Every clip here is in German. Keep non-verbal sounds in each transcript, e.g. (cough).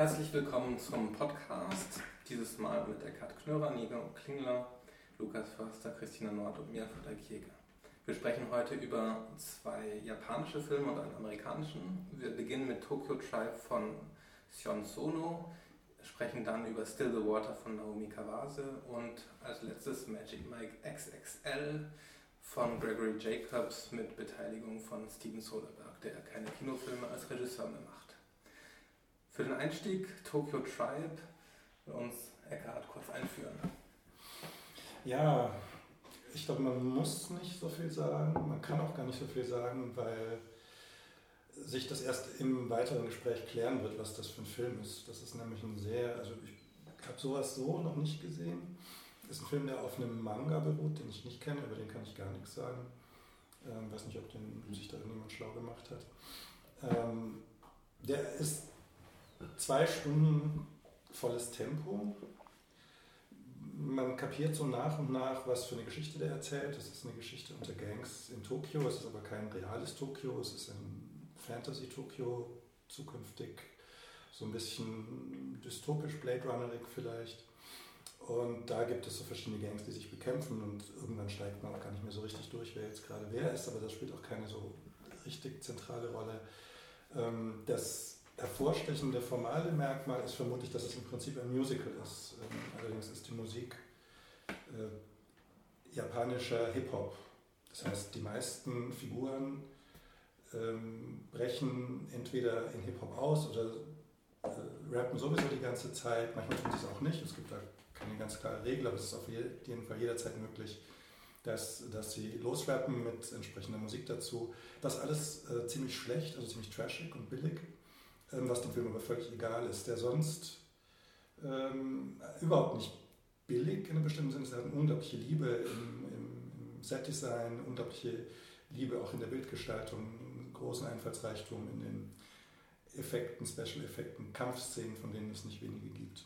Herzlich willkommen zum Podcast. Dieses Mal mit Eckhard Knörer, Niger Klingler, Lukas Förster, Christina Nord und mir, Vater Jäger. Wir sprechen heute über zwei japanische Filme und einen amerikanischen. Wir beginnen mit Tokyo Tribe von Sion Sono, sprechen dann über Still the Water von Naomi Kawase und als letztes Magic Mike XXL von Gregory Jacobs mit Beteiligung von Steven Soderbergh, der keine Kinofilme als Regisseur mehr macht. Für den Einstieg Tokyo Tribe will uns Eckhard kurz einführen. Ja, ich glaube, man muss nicht so viel sagen, man kann auch gar nicht so viel sagen, weil sich das erst im weiteren Gespräch klären wird, was das für ein Film ist. Das ist nämlich ein sehr, also ich habe sowas so noch nicht gesehen. Das ist ein Film, der auf einem Manga beruht, den ich nicht kenne, über den kann ich gar nichts sagen. Ähm, weiß nicht, ob den, sich da irgendjemand schlau gemacht hat. Ähm, der ist zwei Stunden volles Tempo. Man kapiert so nach und nach, was für eine Geschichte der erzählt. Das ist eine Geschichte unter Gangs in Tokio. Es ist aber kein reales Tokio. Es ist ein Fantasy-Tokio, zukünftig so ein bisschen dystopisch, Blade Runnerig vielleicht. Und da gibt es so verschiedene Gangs, die sich bekämpfen und irgendwann steigt man auch gar nicht mehr so richtig durch, wer jetzt gerade wer ist, aber das spielt auch keine so richtig zentrale Rolle. Ähm, das hervorstechende formale Merkmal ist vermutlich, dass es im Prinzip ein Musical ist. Ähm, allerdings ist die Musik äh, japanischer Hip-Hop. Das heißt, die meisten Figuren ähm, brechen entweder in Hip-Hop aus oder äh, rappen sowieso die ganze Zeit. Manchmal tun sie es auch nicht. Es gibt da keine ganz klare Regel, aber es ist auf jeden Fall jederzeit möglich, dass, dass sie losrappen mit entsprechender Musik dazu. Das alles äh, ziemlich schlecht, also ziemlich trashig und billig. Ähm, was dem Film aber völlig egal ist, der sonst ähm, überhaupt nicht billig in einem bestimmten Sinne ist. Er hat eine unglaubliche Liebe im, im, im Setdesign, unglaubliche Liebe auch in der Bildgestaltung, großen Einfallsreichtum in den Effekten, Special-Effekten, Kampfszenen, von denen es nicht wenige gibt.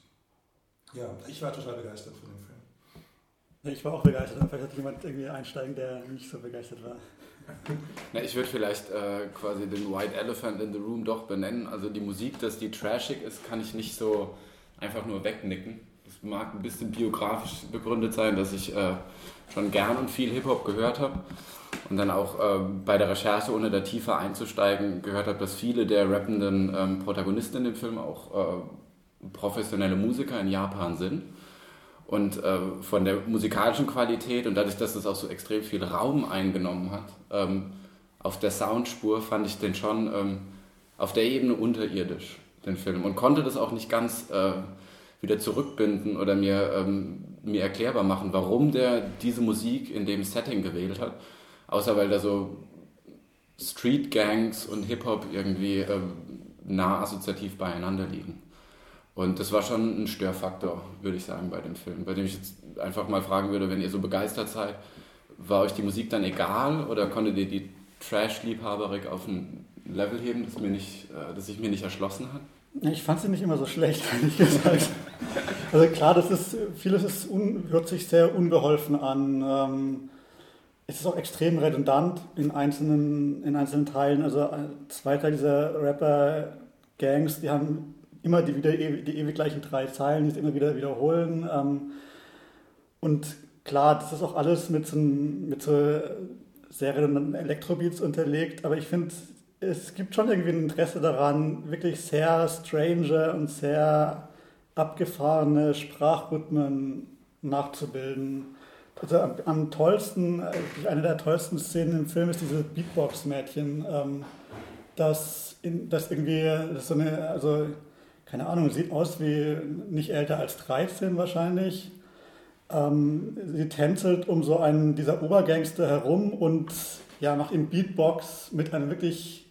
Ja, ich war total begeistert von dem Film. Ich war auch begeistert, vielleicht hat jemand irgendwie einsteigen, der nicht so begeistert war. Na, ich würde vielleicht äh, quasi den White Elephant in the Room doch benennen. Also die Musik, dass die trashig ist, kann ich nicht so einfach nur wegnicken. Das mag ein bisschen biografisch begründet sein, dass ich äh, schon gern und viel Hip-Hop gehört habe. Und dann auch äh, bei der Recherche, ohne da tiefer einzusteigen, gehört habe, dass viele der rappenden ähm, Protagonisten in dem Film auch äh, professionelle Musiker in Japan sind. Und äh, von der musikalischen Qualität und dadurch, dass es auch so extrem viel Raum eingenommen hat, ähm, auf der Soundspur fand ich den schon ähm, auf der Ebene unterirdisch, den Film. Und konnte das auch nicht ganz äh, wieder zurückbinden oder mir, ähm, mir erklärbar machen, warum der diese Musik in dem Setting gewählt hat. Außer weil da so Street Gangs und Hip-Hop irgendwie äh, nah assoziativ beieinander liegen. Und das war schon ein Störfaktor, würde ich sagen, bei dem Film, bei dem ich jetzt einfach mal fragen würde, wenn ihr so begeistert seid, war euch die Musik dann egal oder konntet ihr die Trash-Liebhaberik auf ein Level heben, das, mir nicht, äh, das sich mir nicht erschlossen hat? Ich fand sie nicht immer so schlecht, (laughs) ehrlich gesagt. Also klar, das ist, vieles ist un, hört sich sehr unbeholfen an. Ähm, es ist auch extrem redundant in einzelnen, in einzelnen Teilen. Also äh, zwei Teile dieser Rapper-Gangs, die haben immer die, wieder, die ewig gleichen drei Zeilen, die es immer wieder wiederholen. Ähm, und klar, das ist auch alles mit so, mit so sehr redundanten Elektrobeats unterlegt, aber ich finde, es gibt schon irgendwie ein Interesse daran, wirklich sehr strange und sehr abgefahrene Sprachrhythmen nachzubilden. Also am, am tollsten, eine der tollsten Szenen im Film ist dieses Beatbox-Mädchen, ähm, das, das irgendwie das so eine, also keine Ahnung, sieht aus wie nicht älter als 13 wahrscheinlich. Ähm, sie tänzelt um so einen dieser Obergangster herum und ja, macht ihm Beatbox mit einem wirklich,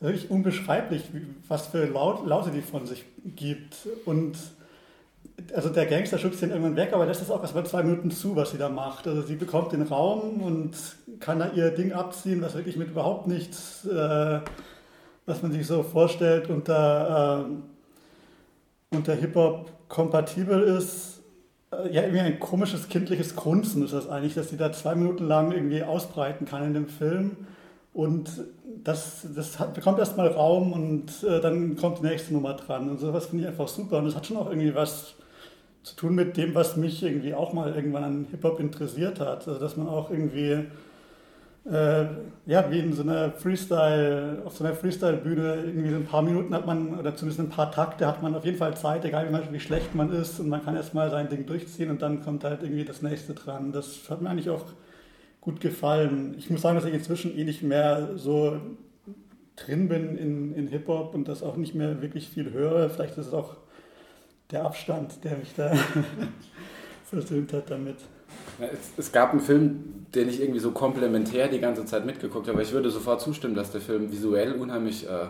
wirklich unbeschreiblich, was für Laut, Laute die von sich gibt. Und also der Gangster schubst den irgendwann weg, aber lässt es auch erst mal zwei Minuten zu, was sie da macht. Also sie bekommt den Raum und kann da ihr Ding abziehen, was wirklich mit überhaupt nichts, äh, was man sich so vorstellt, unter... Äh, und der Hip-Hop kompatibel ist, äh, ja, irgendwie ein komisches kindliches Grunzen ist das eigentlich, dass sie da zwei Minuten lang irgendwie ausbreiten kann in dem Film. Und das, das hat, bekommt erstmal Raum und äh, dann kommt die nächste Nummer dran. Und sowas finde ich einfach super. Und das hat schon auch irgendwie was zu tun mit dem, was mich irgendwie auch mal irgendwann an Hip-Hop interessiert hat. Also dass man auch irgendwie, äh, ja, wie in so einer Freestyle, auf so einer Freestyle-Bühne, irgendwie so ein paar Minuten hat man, oder zumindest ein paar Takte hat man auf jeden Fall Zeit, egal wie, wie schlecht man ist. Und man kann erstmal sein Ding durchziehen und dann kommt halt irgendwie das nächste dran. Das hat mir eigentlich auch gut gefallen. Ich muss sagen, dass ich inzwischen eh nicht mehr so drin bin in, in Hip-Hop und das auch nicht mehr wirklich viel höre. Vielleicht ist es auch der Abstand, der mich da (laughs) versöhnt hat damit. Es, es, gab einen Film, den ich irgendwie so komplementär die ganze Zeit mitgeguckt habe, ich würde sofort zustimmen, dass der Film visuell unheimlich äh,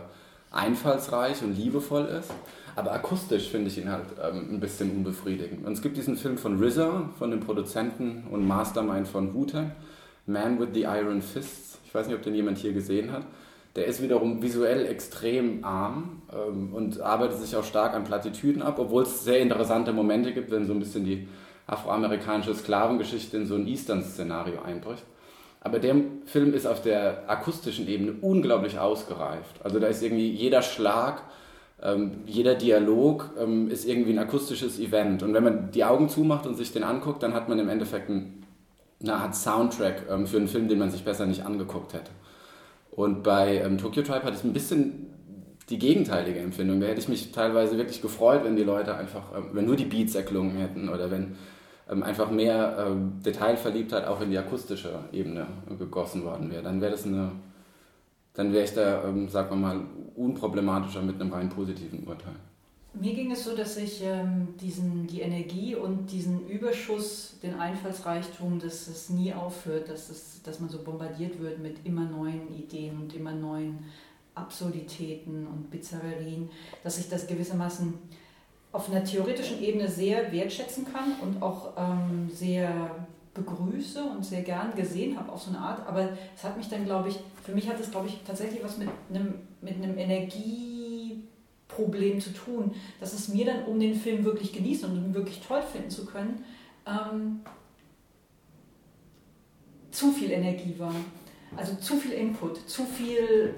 einfallsreich und liebevoll ist. Aber akustisch finde ich ihn halt ähm, ein bisschen unbefriedigend. Und es gibt diesen Film von RZA, von dem Produzenten und Mastermind von Wu-Tang. Man with the Iron Fists. Ich weiß nicht, ob den jemand hier gesehen hat. Der ist wiederum visuell extrem arm ähm, und arbeitet sich auch stark an Plattitüden ab, obwohl es sehr interessante Momente gibt, wenn so ein bisschen die afroamerikanische Sklavengeschichte in so ein Eastern-Szenario einbricht. Aber der Film ist auf der akustischen Ebene unglaublich ausgereift. Also da ist irgendwie jeder Schlag, ähm, jeder Dialog ähm, ist irgendwie ein akustisches Event. Und wenn man die Augen zumacht und sich den anguckt, dann hat man im Endeffekt ein eine Art Soundtrack ähm, für einen Film, den man sich besser nicht angeguckt hätte. Und bei ähm, Tokyo Tribe hatte ich ein bisschen die gegenteilige Empfindung. Da hätte ich mich teilweise wirklich gefreut, wenn die Leute einfach, ähm, wenn nur die Beats erklungen hätten oder wenn einfach mehr ähm, Detailverliebtheit auch in die akustische Ebene gegossen worden wäre. Dann wäre das eine, dann wäre ich da, ähm, sagen wir mal, unproblematischer mit einem rein positiven Urteil. Mir ging es so, dass ich ähm, diesen, die Energie und diesen Überschuss, den Einfallsreichtum, dass es nie aufhört, dass, es, dass man so bombardiert wird mit immer neuen Ideen und immer neuen Absurditäten und Bizarrerien, dass ich das gewissermaßen auf einer theoretischen Ebene sehr wertschätzen kann und auch ähm, sehr begrüße und sehr gern gesehen habe auf so eine Art. Aber es hat mich dann, glaube ich, für mich hat es, glaube ich, tatsächlich was mit einem, mit einem Energie Problem zu tun, dass es mir dann, um den Film wirklich genießen und ihn wirklich toll finden zu können, ähm, zu viel Energie war. Also zu viel Input, zu viel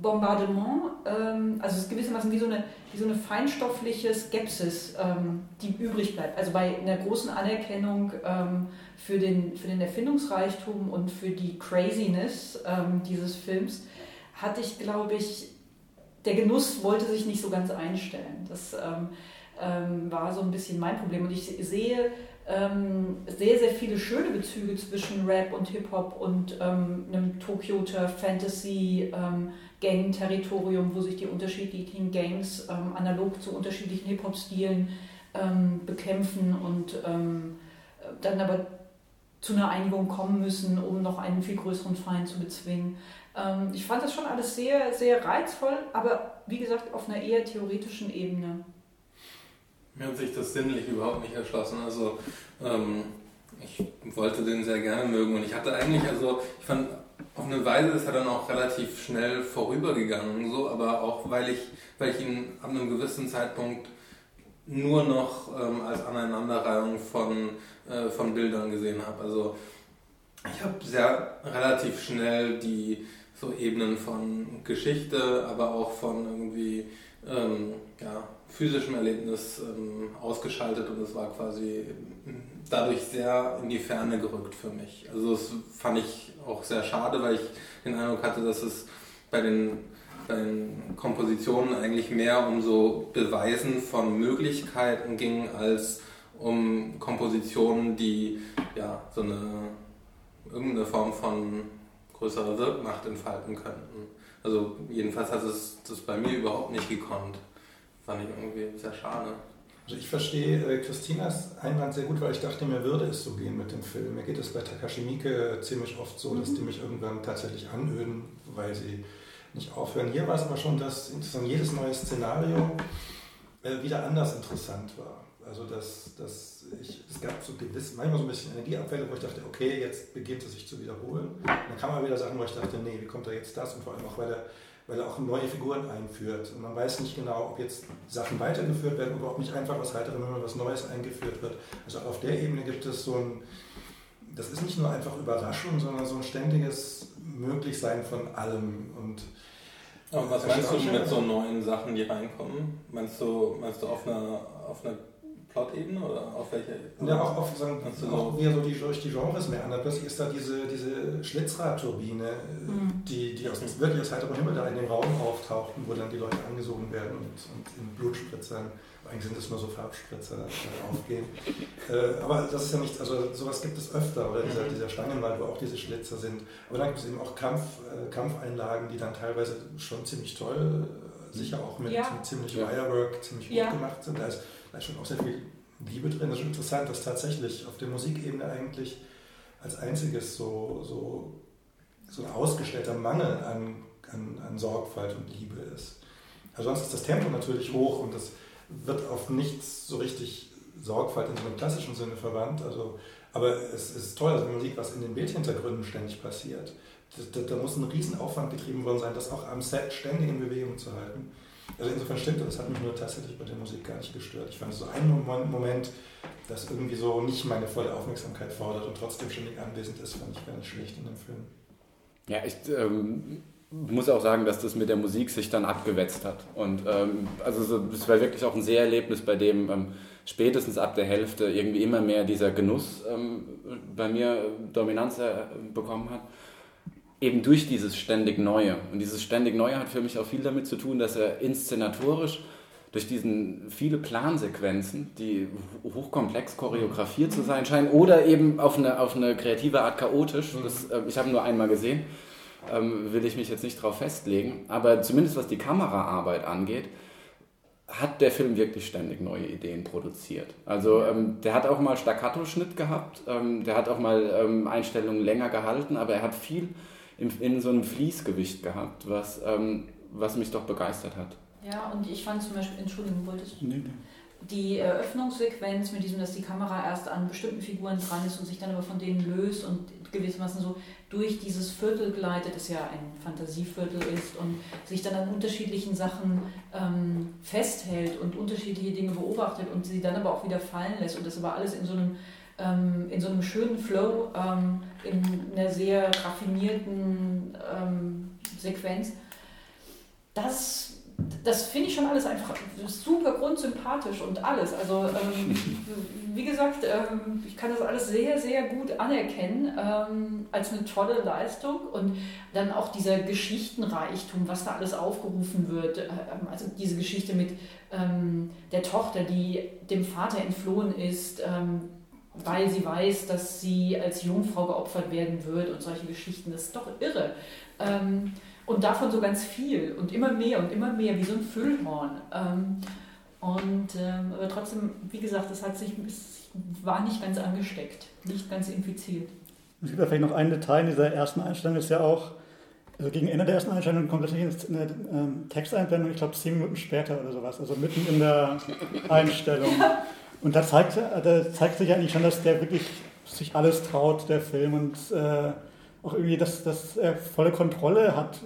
Bombardement, ähm, also es ist gewissermaßen wie so eine, wie so eine feinstoffliche Skepsis, ähm, die übrig bleibt. Also bei einer großen Anerkennung ähm, für, den, für den Erfindungsreichtum und für die Craziness ähm, dieses Films hatte ich, glaube ich, der Genuss wollte sich nicht so ganz einstellen. Das ähm, ähm, war so ein bisschen mein Problem. Und ich sehe sehr, sehr viele schöne Bezüge zwischen Rap und Hip-Hop und einem Tokyoter Fantasy ähm, Gang-Territorium, wo sich die unterschiedlichen Gangs ähm, analog zu unterschiedlichen Hip-Hop-Stilen bekämpfen und dann aber zu einer Einigung kommen müssen, um noch einen viel größeren Feind zu bezwingen. Ähm, ich fand das schon alles sehr, sehr reizvoll, aber wie gesagt auf einer eher theoretischen Ebene. Mir hat sich das sinnlich überhaupt nicht erschlossen. Also ähm, ich wollte den sehr gerne mögen und ich hatte eigentlich, also ich fand auf eine Weise ist er dann auch relativ schnell vorübergegangen, so, aber auch weil ich, weil ich ihn ab einem gewissen Zeitpunkt nur noch ähm, als Aneinanderreihung von, äh, von Bildern gesehen habe. Also ich habe sehr relativ schnell die so Ebenen von Geschichte, aber auch von irgendwie ähm, ja, physischem Erlebnis ähm, ausgeschaltet und es war quasi dadurch sehr in die Ferne gerückt für mich. Also das fand ich auch sehr schade, weil ich den Eindruck hatte, dass es bei den, bei den Kompositionen eigentlich mehr um so Beweisen von Möglichkeiten ging, als um Kompositionen, die ja so eine irgendeine Form von größere Wirkmacht entfalten könnten. Also jedenfalls hat es das bei mir überhaupt nicht gekonnt. Fand ich irgendwie sehr schade. Also ich verstehe äh, Christinas Einwand sehr gut, weil ich dachte, mir würde es so gehen mit dem Film. Mir geht es bei Takashi Miike ziemlich oft so, dass die mhm. mich irgendwann tatsächlich anöden, weil sie nicht aufhören. Hier war es aber schon, dass jedes neue Szenario äh, wieder anders interessant war. Also dass, dass ich, es gab so gewiss, manchmal so ein bisschen Energieabfälle, wo ich dachte, okay, jetzt beginnt es sich zu wiederholen. Und dann kam aber wieder Sachen, wo ich dachte, nee, wie kommt da jetzt das? Und vor allem auch, weil er, weil er auch neue Figuren einführt. Und man weiß nicht genau, ob jetzt Sachen weitergeführt werden oder ob nicht einfach was weiteres, wenn was Neues eingeführt wird. Also auf der Ebene gibt es so ein, das ist nicht nur einfach Überraschung, sondern so ein ständiges Möglichsein von allem. Und Aber was meinst du mit so neuen Sachen, die reinkommen? Meinst du, meinst du auf einer, auf einer Plot-Ebene oder auf welcher Ebene? Ja, auch, auf, sagen, auch so- wie er so die, durch die Genres mehr ändert. Plötzlich ist da diese, diese Schlitzradturbine, Mhm. die, die aus, wirklich aus heiterem Himmel da in den Raum auftauchten, wo dann die Leute angesogen werden und, und in Blutspritzern, eigentlich sind es nur so Farbspritzer, äh, aufgehen. (laughs) äh, aber das ist ja nichts, also sowas gibt es öfter, oder dieser, Mhm. dieser Stangenwald, wo auch diese Schlitzer sind. Aber dann gibt es eben auch Kampf, äh, Kampfeinlagen, die dann teilweise schon ziemlich toll, äh, sicher auch mit, Ja. mit ziemlich Ja. Wirework, ziemlich gut Ja. gemacht sind. Da ist, da ist schon auch sehr viel Liebe drin. Das ist schon interessant, dass tatsächlich auf der Musikebene eigentlich als einziges so, so, so ein ausgestellter Mangel an, an, an Sorgfalt und Liebe ist. Also sonst ist das Tempo natürlich hoch und das wird auf nichts so richtig Sorgfalt in so einem klassischen Sinne verwandt. Also, aber es ist toll, dass Musik, was in den Bildhintergründen ständig passiert. Da, da, da muss ein Riesenaufwand getrieben worden sein, das auch am Set ständig in Bewegung zu halten. Also insofern stimmt das, hat mich nur tatsächlich bei der Musik gar nicht gestört. Ich fand so einen Moment, das irgendwie so nicht meine volle Aufmerksamkeit fordert und trotzdem ständig anwesend ist, fand ich gar nicht schlecht in dem Film. Ja, ich ähm, muss auch sagen, dass das mit der Musik sich dann abgewetzt hat. Und ähm, also so, das war wirklich auch ein Seherlebnis, bei dem ähm, spätestens ab der Hälfte irgendwie immer mehr dieser Genuss ähm, bei mir Dominanz äh, bekommen hat. Eben durch dieses ständig Neue. Und dieses ständig Neue hat für mich auch viel damit zu tun, dass er inszenatorisch durch diesen viele Plansequenzen, die hochkomplex choreografiert zu sein scheinen, oder eben auf eine, auf eine kreative Art chaotisch. Das, äh, ich habe nur einmal gesehen, ähm, will ich mich jetzt nicht darauf festlegen. Aber zumindest was die Kameraarbeit angeht, hat der Film wirklich ständig neue Ideen produziert. Also ähm, der hat auch mal Staccato-Schnitt gehabt, ähm, der hat auch mal ähm, Einstellungen länger gehalten, aber er hat viel in, in so einem Fließgewicht gehabt, was, ähm, was mich doch begeistert hat. Ja, und ich fand zum Beispiel, Entschuldigung, wolltest du? Nee, nee. Die Eröffnungssequenz mit diesem, dass die Kamera erst an bestimmten Figuren dran ist und sich dann aber von denen löst und gewissermaßen so durch dieses Viertel gleitet, das ja ein Fantasieviertel ist und sich dann an unterschiedlichen Sachen ähm, festhält und unterschiedliche Dinge beobachtet und sie dann aber auch wieder fallen lässt und das aber alles in so einem, ähm, in so einem schönen Flow, ähm, in einer sehr raffinierten ähm, Sequenz. Das das finde ich schon alles einfach super grundsympathisch und alles. Also ähm, (laughs) wie gesagt, ähm, ich kann das alles sehr, sehr gut anerkennen ähm, als eine tolle Leistung und dann auch dieser Geschichtenreichtum, was da alles aufgerufen wird. Ähm, also diese Geschichte mit ähm, der Tochter, die dem Vater entflohen ist, weil sie weiß, dass sie als Jungfrau geopfert werden wird und solche Geschichten. Das ist doch irre. Ähm, und davon so ganz viel und immer mehr und immer mehr, wie so ein Füllhorn. Ähm, und ähm, aber trotzdem, wie gesagt, das hat sich, es war nicht ganz angesteckt, nicht ganz infiziert. Es gibt ja vielleicht noch ein Detail in dieser ersten Einstellung, ist ja auch, also gegen Ende der ersten Einstellung kommt tatsächlich eine ähm, Texteinblendung, ich glaube zehn Minuten später oder sowas, also mitten in der (laughs) Einstellung. Und da zeigt, da zeigt sich eigentlich schon, dass der wirklich sich alles traut, der Film, und äh, auch irgendwie, dass, dass er volle Kontrolle hat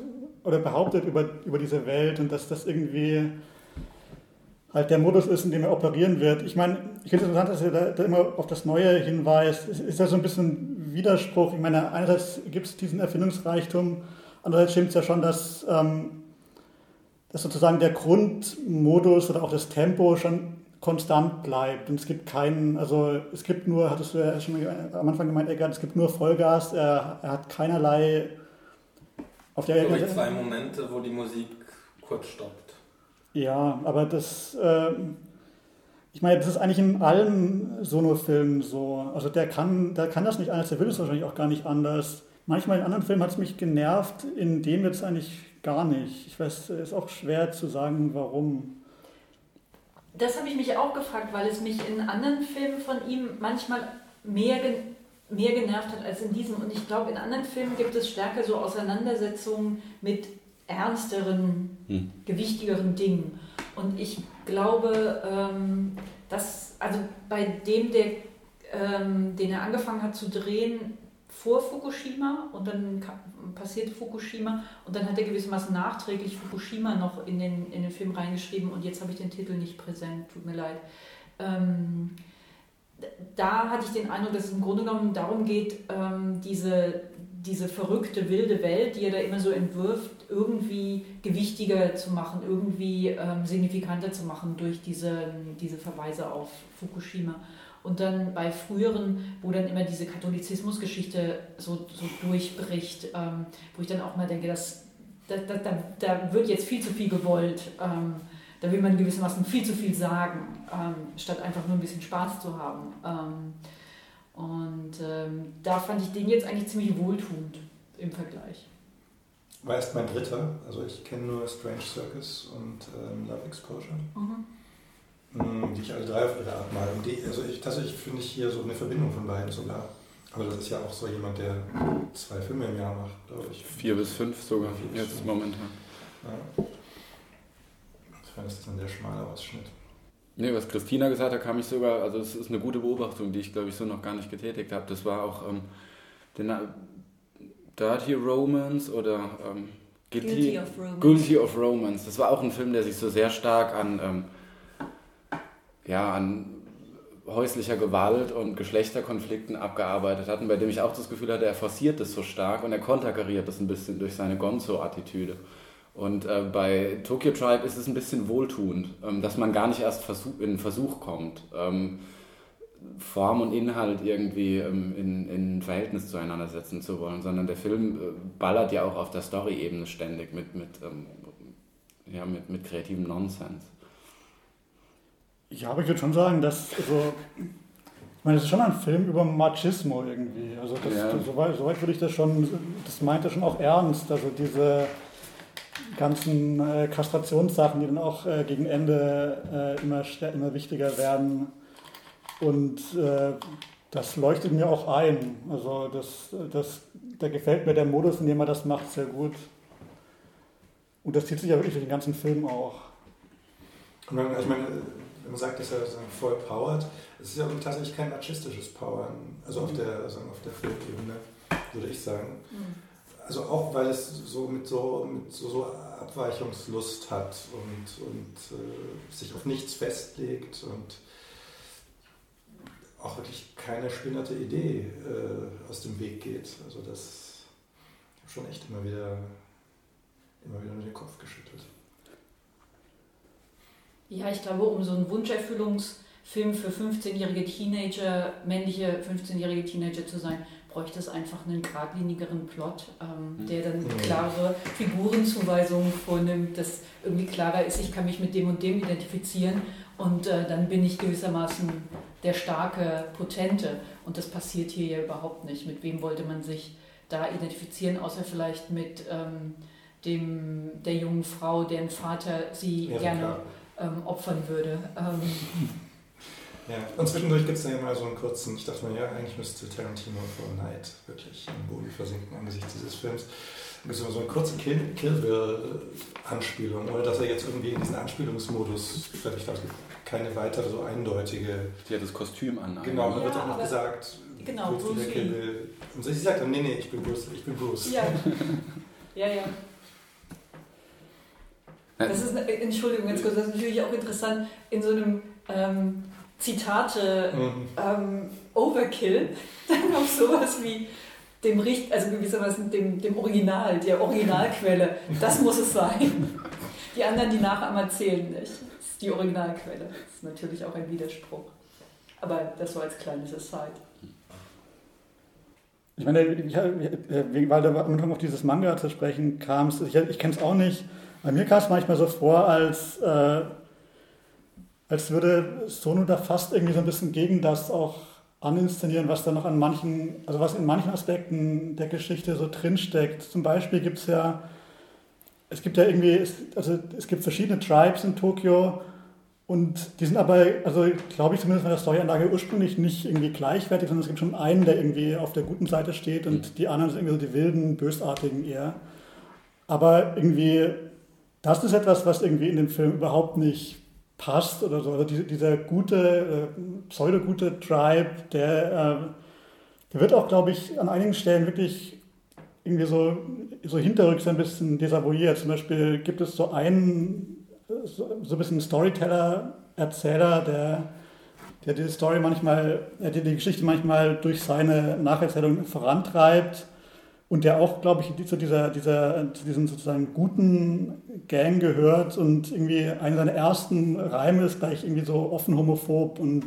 oder behauptet über, über diese Welt und dass das irgendwie halt der Modus ist, in dem er operieren wird. Ich meine, ich finde es interessant, dass er da, da immer auf das Neue hinweist. Ist, ist ja so ein bisschen Widerspruch. Ich meine, einerseits gibt es diesen Erfindungsreichtum, andererseits stimmt es ja schon, dass, ähm, dass sozusagen der Grundmodus oder auch das Tempo schon konstant bleibt. Und es gibt keinen, also es gibt nur, hattest du ja schon am Anfang gemeint, Eckart, es gibt nur Vollgas, er, er hat keinerlei auf der wie zwei Momente, wo die Musik kurz stoppt. Ja, aber das, äh, ich meine, das ist eigentlich in allen Sono-Filmen so. Also der kann, der kann das nicht anders, der will es wahrscheinlich auch gar nicht anders. Manchmal in anderen Filmen hat es mich genervt, in dem jetzt eigentlich gar nicht. Ich weiß, es ist auch schwer zu sagen, warum. Das habe ich mich auch gefragt, weil es mich in anderen Filmen von ihm manchmal mehr, mehr genervt hat als in diesem. Und ich glaube, in anderen Filmen gibt es stärker so Auseinandersetzungen mit ernsteren, Hm. gewichtigeren Dingen. Und ich glaube, ähm, dass, also bei dem, der, ähm, den er angefangen hat zu drehen, vor Fukushima und dann passierte Fukushima und dann hat er gewissermaßen nachträglich Fukushima noch in den, in den Film reingeschrieben und jetzt habe ich den Titel nicht präsent, tut mir leid. Ähm, da hatte ich den Eindruck, dass es im Grunde genommen darum geht, ähm, diese, diese verrückte, wilde Welt, die er da immer so entwirft, irgendwie gewichtiger zu machen, irgendwie ähm, signifikanter zu machen durch diese, diese Verweise auf Fukushima. Und dann bei früheren, wo dann immer diese Katholizismusgeschichte so, so durchbricht, ähm, wo ich dann auch mal denke, dass, da, da, da wird jetzt viel zu viel gewollt. Ähm, da will man gewissermaßen viel zu viel sagen, ähm, statt einfach nur ein bisschen Spaß zu haben. Ähm, und ähm, da fand ich den jetzt eigentlich ziemlich wohltuend im Vergleich. War erst mein dritter, also ich kenne nur Strange Circus und ähm, Love Exposure. Mhm. Mm, die ich alle drei auf ihre Art mal. Und die, also ich, tatsächlich finde ich hier so eine Verbindung von beiden sogar. Aber das ist ja auch so jemand, der zwei Filme im Jahr macht, glaube ich. Vier bis fünf sogar, Vier jetzt fünf. momentan. Ja. Insofern ist das ein sehr schmaler Ausschnitt. Nee, was Christina gesagt hat, kam ich sogar, also es ist eine gute Beobachtung, die ich glaube ich so noch gar nicht getätigt habe. Das war auch ähm, den, Dirty Romance oder ähm, Guilty, Guilty, of Romance. Guilty of Romance. Das war auch ein Film, der sich so sehr stark an, ähm, ja, an häuslicher Gewalt und Geschlechterkonflikten abgearbeitet hat und bei dem ich auch das Gefühl hatte, er forciert das so stark und er konterkariert das ein bisschen durch seine Gonzo-Attitüde. Und äh, bei Tokyo Tribe ist es ein bisschen wohltuend, ähm, dass man gar nicht erst versuch, in Versuch kommt, ähm, Form und Inhalt irgendwie ähm, in, in Verhältnis zueinander setzen zu wollen, sondern der Film äh, ballert ja auch auf der Story-Ebene ständig mit, mit, ähm, ja, mit, mit kreativem Nonsens. Ja, aber ich würde schon sagen, dass, also, ich meine, es ist schon ein Film über Machismo irgendwie. Also das, ja. soweit, soweit würde ich das schon, das meint er schon auch ernst. Also diese ganzen äh, Kastrationssachen, die dann auch äh, gegen Ende äh, immer, immer wichtiger werden. Und äh, das leuchtet mir auch ein. Also das, das, da gefällt mir der Modus, in dem er das macht, sehr gut. Und das zieht sich ja wirklich durch den ganzen Film auch. Also ich meine, wenn man sagt, dass er voll powert, es ist ja tatsächlich kein machistisches Powern, also auf der, also auf der Filmebene, würde ich sagen. Mhm. Also auch, weil es so mit so, mit so, so Abweichungslust hat und, und äh, sich auf nichts festlegt und auch wirklich keine spinnerte Idee äh, aus dem Weg geht. Also das schon echt immer wieder, immer wieder in den Kopf geschüttelt. Ja, ich glaube, um so einen Wunscherfüllungsfilm für 15-jährige Teenager, männliche 15-jährige Teenager zu sein, bräuchte es einfach einen geradlinigeren Plot, ähm, hm. der dann klare Figurenzuweisungen vornimmt, dass irgendwie klarer ist, ich kann mich mit dem und dem identifizieren und äh, dann bin ich gewissermaßen der starke, potente. Und das passiert hier ja überhaupt nicht. Mit wem wollte man sich da identifizieren, außer vielleicht mit ähm, dem, der jungen Frau, deren Vater sie ja, gerne ähm, opfern würde. Ähm, ja, und zwischendurch gibt es ja immer so einen kurzen, ich dachte mir, ja, eigentlich müsste Tarantino vor Night wirklich im Boden versinken angesichts dieses Films. Da gibt es so eine kurze Kill, Kill Bill-Anspielung, ohne dass er jetzt irgendwie in diesen Anspielungsmodus, ich glaube, keine weitere so eindeutige. Sie hat das Kostüm an. Genau, da wird auch noch gesagt, genau, Bruce Kill Bill. Und sie sagt dann, nee, nee, ich bin Bruce, ich bin Bruce. Ja, ja, ja. Das ist, Entschuldigung, ganz kurz, das ist natürlich auch interessant, in so einem ähm, Zitate mhm. ähm, Overkill, (laughs) dann auf sowas wie dem Richt, also gewissermaßen dem, dem Original, der Originalquelle, das muss es sein. Die anderen, die nachher zählen nicht. Das ist die Originalquelle. Das ist natürlich auch ein Widerspruch. Aber das war als kleines Aside. Ich meine, ich, weil du am Anfang auf dieses Manga zu sprechen kamst, ich, ich kenne es auch nicht. Bei mir kam es manchmal so vor, als äh, als würde Sono da fast irgendwie so ein bisschen gegen das auch aninszenieren, was da noch an manchen, also was in manchen Aspekten der Geschichte so drinsteckt. Zum Beispiel gibt es ja, es gibt ja irgendwie, also es gibt verschiedene Tribes in Tokio und die sind aber, also glaube ich zumindest von der Storyanlage ursprünglich nicht irgendwie gleichwertig, sondern es gibt schon einen, der irgendwie auf der guten Seite steht und mhm. die anderen sind irgendwie so die wilden, bösartigen eher. Aber irgendwie, das ist etwas, was irgendwie in dem Film überhaupt nicht passt oder so. Also dieser gute, äh, pseudo-gute Tribe, der, äh, der wird auch, glaube ich, an einigen Stellen wirklich irgendwie so, so hinterrücks ein bisschen desavouiert. Zum Beispiel gibt es so einen, so, so ein bisschen Storyteller, Erzähler, der, der diese Story manchmal, der die Geschichte manchmal durch seine Nacherzählung vorantreibt. Und der auch, glaube ich, zu, dieser, dieser, zu diesem sozusagen guten Gang gehört und irgendwie einer seiner ersten Reime ist gleich irgendwie so offen homophob und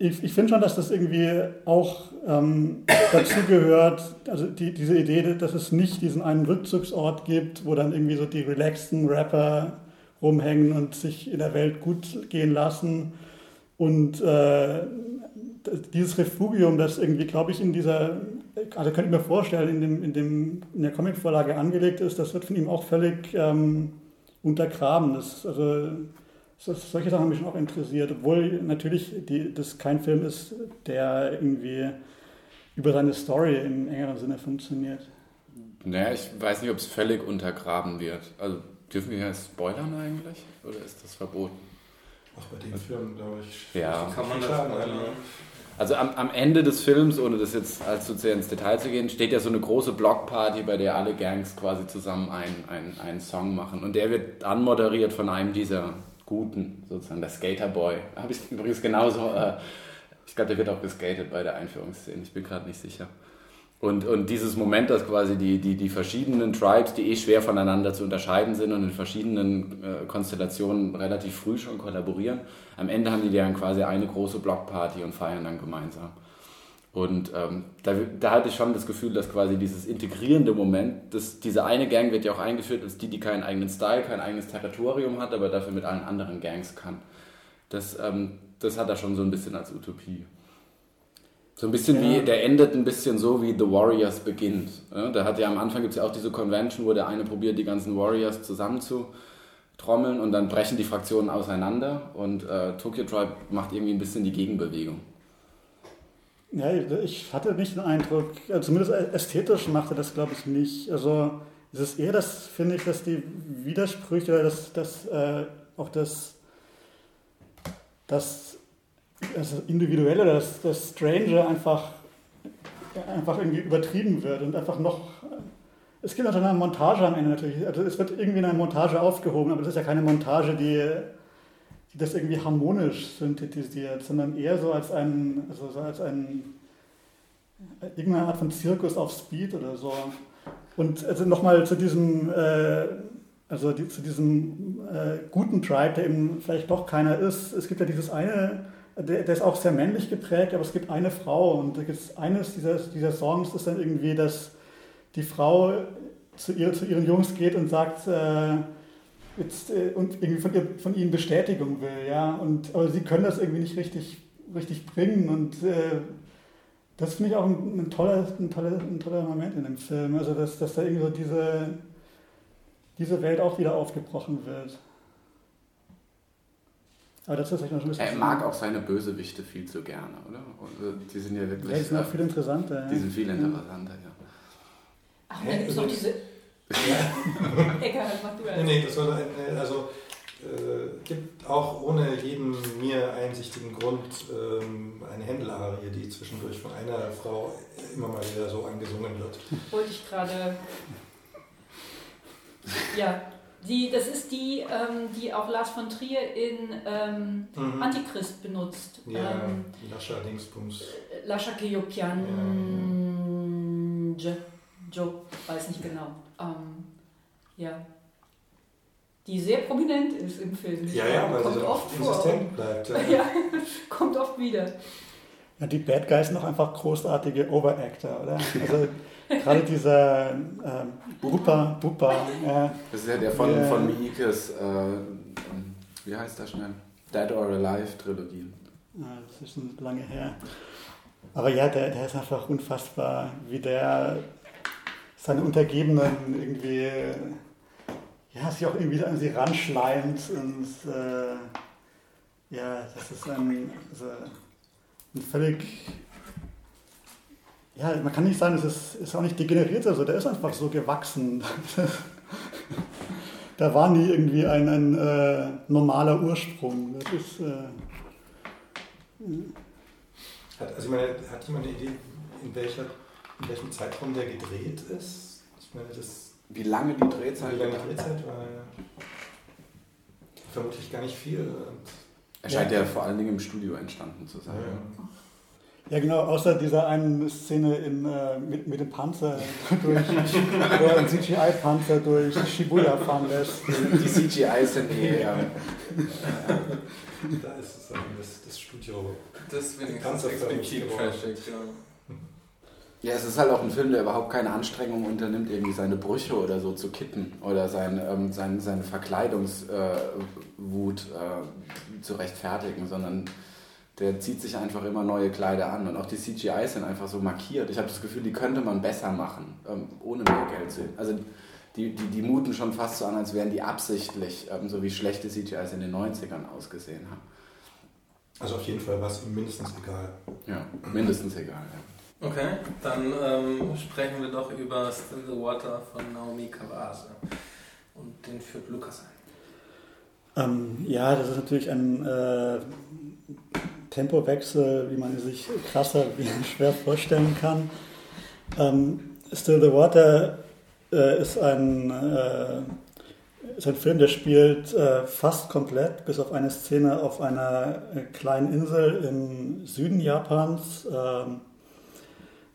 ich, ich finde schon, dass das irgendwie auch ähm, dazu gehört, also die, diese Idee, dass es nicht diesen einen Rückzugsort gibt, wo dann irgendwie so die relaxten Rapper rumhängen und sich in der Welt gut gehen lassen. Und äh, dieses Refugium, das irgendwie, glaube ich, in dieser, also könnte ich mir vorstellen, in, dem, in, dem, in der Comicvorlage angelegt ist, das wird von ihm auch völlig ähm, untergraben. Das, also solche Sachen haben mich schon auch interessiert, obwohl natürlich die, das kein Film ist, der irgendwie über seine Story im engeren Sinne funktioniert. Naja, ich weiß nicht, ob es völlig untergraben wird. Also dürfen wir ja spoilern eigentlich? Oder ist das verboten? Auch bei den Filmen, glaube ich. Ja. Kann man das spoilern? Also am, am, Ende des Films, ohne das jetzt allzu sehr ins Detail zu gehen, steht ja so eine große Blockparty, bei der alle Gangs quasi zusammen einen, einen, einen Song machen. Und der wird anmoderiert von einem dieser Guten, sozusagen der Skaterboy. Habe ich übrigens genauso, äh, ich glaube, der wird auch geskatet bei der Einführungsszene, ich bin gerade nicht sicher. Und, und dieses Moment, dass quasi die, die, die verschiedenen Tribes, die eh schwer voneinander zu unterscheiden sind und in verschiedenen äh, Konstellationen relativ früh schon kollaborieren, am Ende haben die dann quasi eine große Blockparty und feiern dann gemeinsam. Und ähm, da, da hatte ich schon das Gefühl, dass quasi dieses integrierende Moment, dass diese eine Gang wird ja auch eingeführt als die, die keinen eigenen Style, kein eigenes Territorium hat, aber dafür mit allen anderen Gangs kann. Das, ähm, das hat er schon so ein bisschen als Utopie. So ein bisschen ja. wie, der endet ein bisschen so, wie The Warriors beginnt. Ja, da hat ja am Anfang gibt es ja auch diese Convention, wo der eine probiert, die ganzen Warriors zusammenzutrommeln und dann brechen die Fraktionen auseinander und äh, Tokyo Tribe macht irgendwie ein bisschen die Gegenbewegung. Ja, ich hatte nicht den Eindruck, also zumindest ästhetisch machte das, glaube ich, nicht. Also es ist eher das, finde ich, dass die Widersprüche, dass, dass äh, auch das, das also Individuelle, das, das Strange einfach, einfach irgendwie übertrieben wird und einfach noch. Es gibt auch eine Montage am Ende natürlich. Also es wird irgendwie in einer Montage aufgehoben, aber das ist ja keine Montage, die die das irgendwie harmonisch synthetisiert, sondern eher so als ein, also so als ein, irgendeine Art von Zirkus auf Speed oder so. Und also nochmal zu diesem, äh, also die, zu diesem äh, guten Tribe, der eben vielleicht doch keiner ist. Es gibt ja dieses eine, der, der, ist auch sehr männlich geprägt, aber es gibt eine Frau und da gibt es eines dieser, dieser Songs ist dann irgendwie, dass die Frau zu, ihr, zu ihren Jungs geht und sagt, äh, jetzt, äh, und irgendwie von, ihr, von ihnen Bestätigung will, ja. Und, aber sie können das irgendwie nicht richtig, richtig bringen. Und äh, das finde ich auch ein, ein, toller, ein, toller, ein toller Moment in dem Film. Also dass, dass da irgendwie so diese, diese Welt auch wieder aufgebrochen wird. Aber das ist noch ein bisschen. Er mag auch seine Bösewichte viel zu gerne, oder? Also, die sind ja wirklich. Ja, die sind auch viel interessanter. Die sind viel interessanter, ja. Ach, dann gibt es noch diese (laughs) ja. Eckhardt, mach du erst. Nee, das war eine, also äh, gibt auch ohne jeden mir einsichtigen Grund ähm, eine Händelarie, die zwischendurch von einer Frau immer mal wieder so angesungen wird. Wollte ich gerade. Ja, die, das ist die, ähm, die auch Lars von Trier in ähm, mhm. Antichrist benutzt. Ja, ähm, Lascha Dingsbums. Lascha Keyopian. Ja. Joe, weiß nicht genau. Ähm, ja. Die sehr prominent ist im Film. Ja, ja, weil kommt sie oft insistent bleibt. Ja. (laughs) ja, kommt oft wieder. Ja, die Bad Guys sind noch einfach großartige Overactor, oder? Also gerade dieser ähm, Bupa, Bupa. Äh, das ist ja der von, äh, von Miikes, äh, wie heißt das schnell? Dead or Alive Trilogie. Ja, das ist schon lange her. Aber ja, der, der ist einfach unfassbar, wie der seine Untergebenen irgendwie, ja, sich auch irgendwie an sie ranschleimt und äh, ja, das ist ein, also ein völlig, ja, man kann nicht sagen, es ist, ist auch nicht degeneriert, also der ist einfach so gewachsen. da war nie irgendwie ein, ein äh, normaler Ursprung. Das ist, äh, hat, also ich meine, hat jemand eine Idee, in welcher in welchem Zeitraum der gedreht ist. Ich meine, das wie lange die Drehzeit, wie lange die Drehzeit war. Ja. Vermutlich gar nicht viel. Er scheint ja. ja vor allen Dingen im Studio entstanden zu sein. Ja, genau, außer dieser einen Szene in, äh, mit, mit dem Panzer, durch, wo er einen CGI-Panzer durch Shibuya fahren lässt. Die CGIs sind eh. Ja. Da ist es das, das Studio. Das ist wenigstens explizit trashig, ja. ja, es ist halt auch ein Film, der überhaupt keine Anstrengung unternimmt, irgendwie seine Brüche oder so zu kitten oder sein, ähm, sein, seine Verkleidungswut äh, äh, zu rechtfertigen, sondern der zieht sich einfach immer neue Kleider an und auch die CGIs sind einfach so markiert. Ich habe das Gefühl, die könnte man besser machen, ähm, ohne mehr Geld zu. Also die, die, die muten schon fast so an, als wären die absichtlich, ähm, so wie schlechte CGIs in den 90ern ausgesehen haben. Also auf jeden Fall war es ihm mindestens egal. Ja, mindestens egal. Ja. Okay, dann ähm, sprechen wir doch über Still the Water von Naomi Kawase. Und den führt Lukas ein. Ähm, ja, das ist natürlich ein äh, Tempowechsel, wie man sich krasser wie schwer vorstellen kann. Ähm, Still the Water äh, ist, ein, äh, ist ein Film, der spielt äh, fast komplett, bis auf eine Szene auf einer äh, kleinen Insel im Süden Japans. Ähm,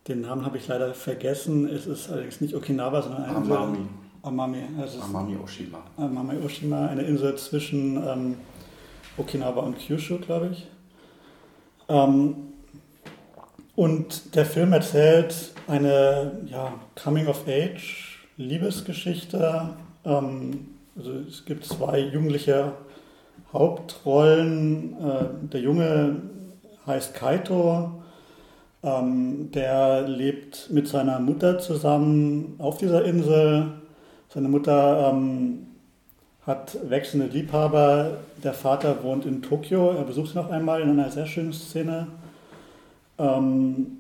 den Namen habe ich leider vergessen. Es ist allerdings nicht Okinawa, sondern eine Insel. Amami. Amami. Also Amami Oshima. Amami Oshima, eine Insel zwischen ähm, Okinawa und Kyushu, glaube ich. Ähm, und der Film erzählt eine ja, Coming-of-Age-Liebesgeschichte. Ähm, also es gibt zwei jugendliche Hauptrollen. Äh, der Junge heißt Kaito. Ähm, der lebt mit seiner Mutter zusammen auf dieser Insel. Seine Mutter ähm, hat wechselnde Liebhaber. Der Vater wohnt in Tokio. Er besucht sie noch einmal in einer sehr schönen Szene. Ähm,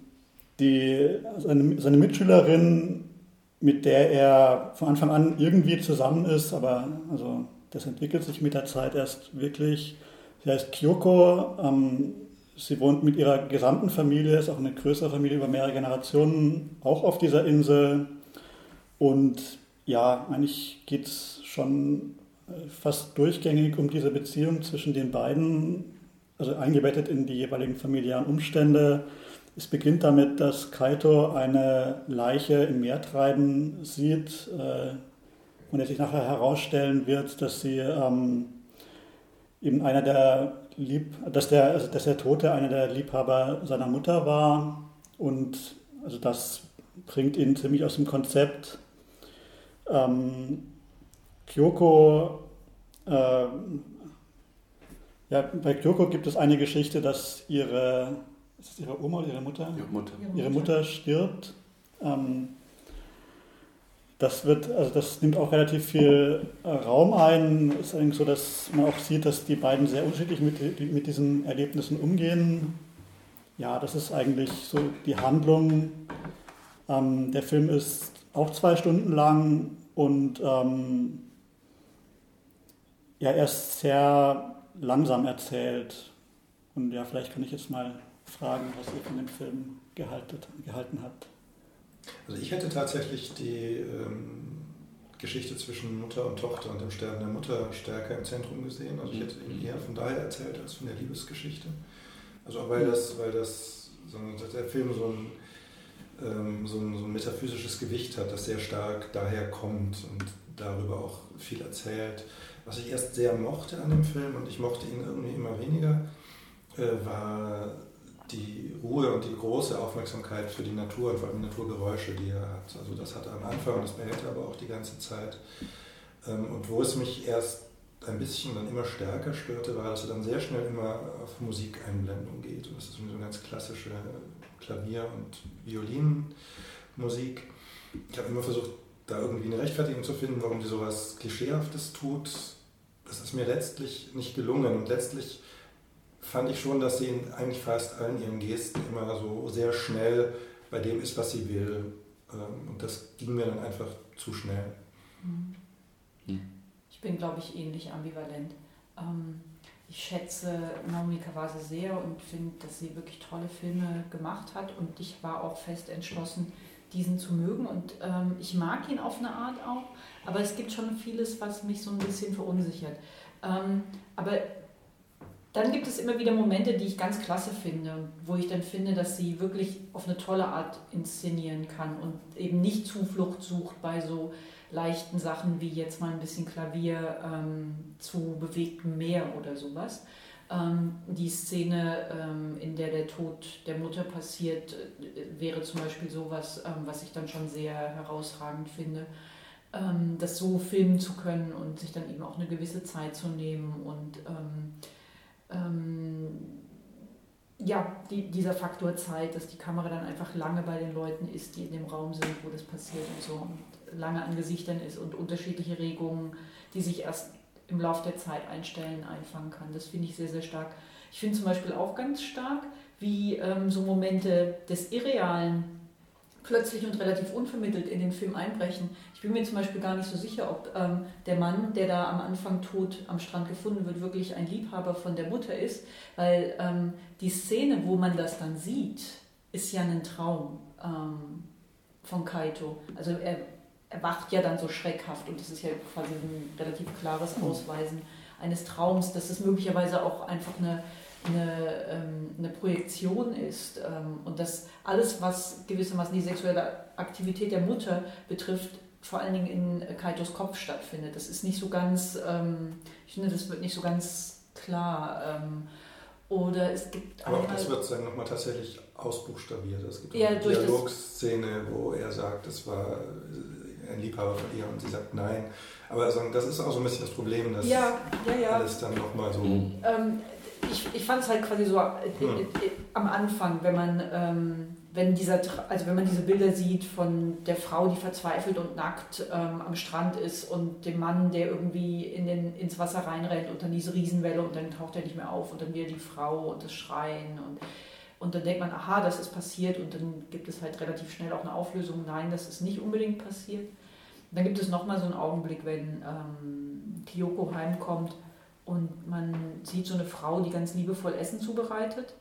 die, seine, seine Mitschülerin, mit der er von Anfang an irgendwie zusammen ist, aber also das entwickelt sich mit der Zeit erst wirklich. Sie heißt Kyoko. Ähm, sie wohnt mit ihrer gesamten Familie, ist auch eine größere Familie über mehrere Generationen, auch auf dieser Insel. Und ja, eigentlich geht es schon fast durchgängig um diese Beziehung zwischen den beiden, also eingebettet in die jeweiligen familiären Umstände. Es beginnt damit, dass Kaito eine Leiche im Meer treiben sieht äh, und es sich nachher herausstellen wird, dass sie ähm, eben einer der Lieb, dass der, also dass der Tote einer der Liebhaber seiner Mutter war und also das bringt ihn ziemlich aus dem Konzept. Ähm, Kyoko, äh, ja, bei Kyoko gibt es eine Geschichte, dass ihre, ist es ihre Oma oder ihre Mutter? Ihre Mutter. Ihre Mutter stirbt. Ähm, das wird, also das nimmt auch relativ viel äh, Raum ein. Es ist eigentlich so, dass man auch sieht, dass die beiden sehr unterschiedlich mit, mit diesen Erlebnissen umgehen. Ja, das ist eigentlich so die Handlung. Ähm, der Film ist auch zwei Stunden lang und ähm, ja, er ist sehr langsam erzählt. Und ja, vielleicht kann ich jetzt mal fragen, was ihr von dem Film gehalten, gehalten habt. Also ich hätte tatsächlich die ähm, Geschichte zwischen Mutter und Tochter und dem Sterben der Mutter stärker im Zentrum gesehen. Also ich hätte ihn eher von daher erzählt als von der Liebesgeschichte. Also auch weil das, weil das so, der Film so ein, ähm, so, ein, so ein metaphysisches Gewicht hat, das sehr stark daher kommt und darüber auch viel erzählt. Was ich erst sehr mochte an dem Film und ich mochte ihn irgendwie immer weniger, äh, war die Ruhe und die große Aufmerksamkeit für die Natur und vor allem die Naturgeräusche, die er hat. Also das hat er am Anfang und das behält er aber auch die ganze Zeit. Ähm, und wo es mich erst ein bisschen dann immer stärker störte, war, dass er dann sehr schnell immer auf Musikeinblendung geht. Und das ist so eine ganz klassische Klavier- und Violinmusik. Ich habe immer versucht, da irgendwie eine Rechtfertigung zu finden, warum die sowas Klischeehaftes tut. Das ist mir letztlich nicht gelungen. Und letztlich fand ich schon, dass sie in eigentlich fast allen ihren Gesten immer so sehr schnell bei dem ist, was sie will. Ähm, Und das ging mir dann einfach zu schnell. Ich bin, glaube ich, ähnlich ambivalent. Ähm, ich schätze Naomi Kawase sehr und finde, dass sie wirklich tolle Filme gemacht hat. Und ich war auch fest entschlossen, diesen zu mögen. Und ähm, ich mag ihn auf eine Art auch. Aber es gibt schon vieles, was mich so ein bisschen verunsichert. Ähm, aber dann gibt es immer wieder Momente, die ich ganz klasse finde, wo ich dann finde, dass sie wirklich auf eine tolle Art inszenieren kann und eben nicht Zuflucht sucht bei so leichten Sachen wie jetzt mal ein bisschen Klavier ähm, zu bewegtem Meer oder sowas. Ähm, die Szene, ähm, in der der Tod der Mutter passiert, äh, wäre zum Beispiel sowas, ähm, was ich dann schon sehr herausragend finde. Das so filmen zu können und sich dann eben auch eine gewisse Zeit zu nehmen und ähm, ja, die, dieser Faktor Zeit, dass die Kamera dann einfach lange bei den Leuten ist, die in dem Raum sind, wo das passiert und so und lange an Gesichtern ist und unterschiedliche Regungen, die sich erst im Laufe der Zeit einstellen, einfangen kann. Das finde ich sehr, sehr stark. Ich finde zum Beispiel auch ganz stark, wie ähm, so Momente des Irrealen plötzlich und relativ unvermittelt in den Film einbrechen. Ich bin mir zum Beispiel gar nicht so sicher, ob ähm, der Mann, der da am Anfang tot am Strand gefunden wird, wirklich ein Liebhaber von der Mutter ist, weil ähm, die Szene, wo man das dann sieht, ist ja ein Traum ähm, von Kaito. Also er, er wacht ja dann so schreckhaft und es ist ja quasi ein relativ klares hm. Ausweisen eines Traums, dass es möglicherweise auch einfach eine eine, ähm, eine Projektion ist ähm, und dass alles, was gewissermaßen die sexuelle Aktivität der Mutter betrifft, vor allen Dingen in Kaitos Kopf stattfindet. Das ist nicht so ganz, ähm, ich finde, das wird nicht so ganz klar. oder es gibt Aber auch das wird dann nochmal tatsächlich ausbuchstabiert. Es gibt ja, eine Dialogszene, wo er sagt, es war ein Liebhaber von ihr und sie sagt nein. Aber also, das ist auch so ein bisschen das Problem, dass ja, ja, ja. alles dann nochmal so. Ähm, ich, ich fand es halt quasi so äh, hm. Äh, am Anfang, wenn man, ähm, wenn dieser, also wenn man diese Bilder sieht von der Frau, die verzweifelt und nackt ähm, am Strand ist und dem Mann, der irgendwie in den, ins Wasser reinrennt und dann diese Riesenwelle und dann taucht er nicht mehr auf und dann wieder die Frau und das Schreien und, und dann denkt man, aha, das ist passiert und dann gibt es halt relativ schnell auch eine Auflösung, nein, das ist nicht unbedingt passiert. Dann gibt es nochmal so einen Augenblick, wenn ähm, Kyoko heimkommt und man sieht so eine Frau, die ganz liebevoll Essen zubereitet.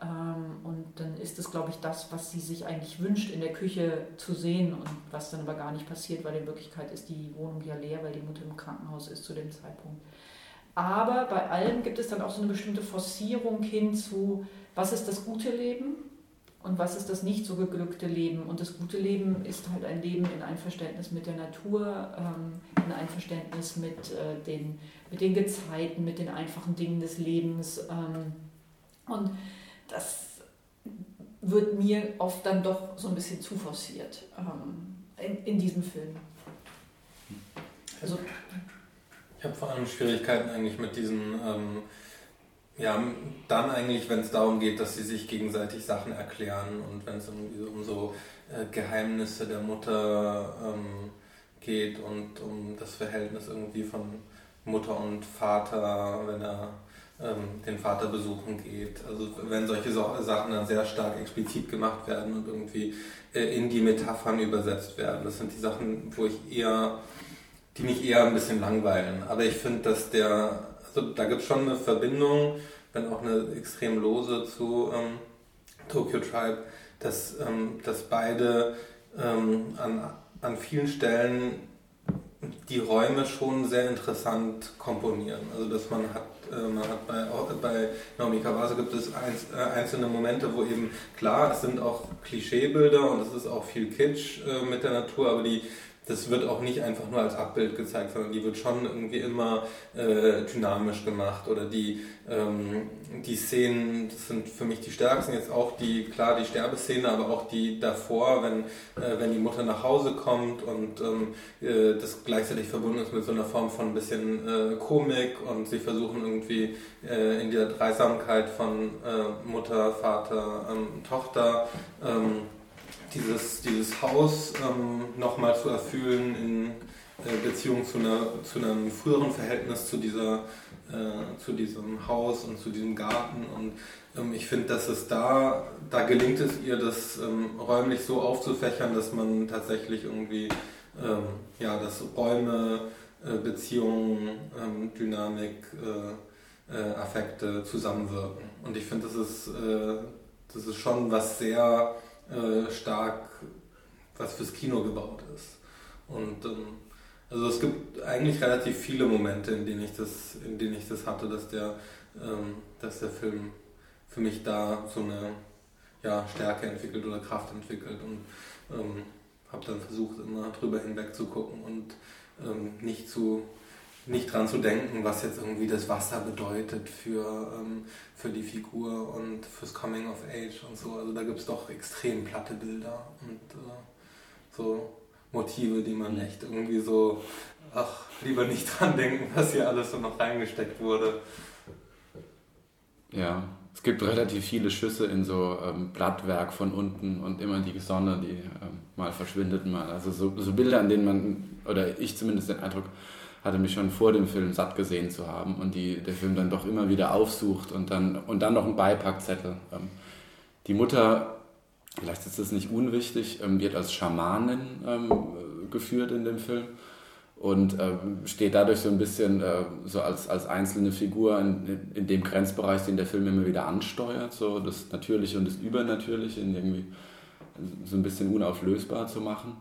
Ähm, und dann ist es, glaube ich, das, was sie sich eigentlich wünscht, in der Küche zu sehen und was dann aber gar nicht passiert, weil in Wirklichkeit ist die Wohnung ja leer, weil die Mutter im Krankenhaus ist zu dem Zeitpunkt. Aber bei allem gibt es dann auch so eine bestimmte Forcierung hin zu, was ist das gute Leben und was ist das nicht so geglückte Leben. Und das gute Leben ist halt ein Leben in Einverständnis mit der Natur, ähm, in Einverständnis mit äh, den mit den Gezeiten, mit den einfachen Dingen des Lebens. Ähm, und das wird mir oft dann doch so ein bisschen zu forciert ähm, in, in diesem Film. Also, ich habe vor allem Schwierigkeiten eigentlich mit diesen, ähm, ja, dann eigentlich, wenn es darum geht, dass sie sich gegenseitig Sachen erklären und wenn es um so äh, Geheimnisse der Mutter ähm, geht und um das Verhältnis irgendwie von Mutter und Vater, wenn er ähm, den Vater besuchen geht. Also wenn solche Sachen dann sehr stark explizit gemacht werden und irgendwie äh, in die Metaphern übersetzt werden. Das sind die Sachen, wo ich eher, die mich eher ein bisschen langweilen. Aber ich finde, dass der, also da gibt es schon eine Verbindung, wenn auch eine extrem lose zu ähm, Tokyo Tribe, dass, ähm, dass beide ähm, an, an vielen Stellen die Räume schon sehr interessant komponieren. Also dass man hat, äh, man hat bei, bei Naomi Kawase gibt es eins, äh, einzelne Momente, wo eben klar, es sind auch Klischeebilder und es ist auch viel Kitsch äh, mit der Natur, aber die das wird auch nicht einfach nur als Abbild gezeigt, sondern die wird schon irgendwie immer äh, dynamisch gemacht oder die, ähm, die Szenen, das sind für mich die stärksten, jetzt auch die, klar die Sterbeszene, aber auch die davor, wenn, äh, wenn die Mutter nach Hause kommt und ähm, äh, das gleichzeitig verbunden ist mit so einer Form von ein bisschen äh, Komik und sie versuchen irgendwie äh, in der Dreisamkeit von äh, Mutter, Vater, ähm, Tochter ähm, dieses, dieses Haus ähm, nochmal zu erfüllen in äh, Beziehung zu, einer, zu einem früheren Verhältnis zu, dieser, äh, zu diesem Haus und zu diesem Garten. Und ähm, ich finde, dass es da, da gelingt es ihr, das ähm, räumlich so aufzufächern, dass man tatsächlich irgendwie, ähm, ja, dass Räume, äh, Beziehungen, ähm, Dynamik, äh, äh, Affekte zusammenwirken. Und ich finde, das ist, äh, das ist schon was sehr äh, stark was fürs Kino gebaut ist. Und ähm, also es gibt eigentlich relativ viele Momente, in denen ich das, in denen ich das hatte, dass der ähm, dass der Film für mich da so eine ja, Stärke entwickelt oder Kraft entwickelt und ähm, habe dann versucht, immer drüber hinweg zu gucken und ähm, nicht zu nicht dran zu denken, was jetzt irgendwie das Wasser bedeutet für, ähm, für die Figur und fürs Coming of Age und so. Also da gibt es doch extrem platte Bilder und äh, so Motive, die man echt irgendwie so, ach, lieber nicht dran denken, was hier alles so noch reingesteckt wurde. Ja, es gibt relativ viele Schüsse in so ähm, Blattwerk von unten und immer die Sonne, die ähm, mal verschwindet, mal. Also so, so Bilder, an denen man, oder ich zumindest den Eindruck hatte mich schon vor dem Film satt gesehen zu haben und die der Film dann doch immer wieder aufsucht und dann, und dann noch ein Beipackzettel. Ähm, die Mutter, vielleicht ist das nicht unwichtig, ähm, wird als Schamanin ähm, geführt in dem Film und steht dadurch so ein bisschen äh, so als, als einzelne Figur in, in dem Grenzbereich, den der Film immer wieder ansteuert, so das Natürliche und das Übernatürliche in irgendwie so ein bisschen unauflösbar zu machen.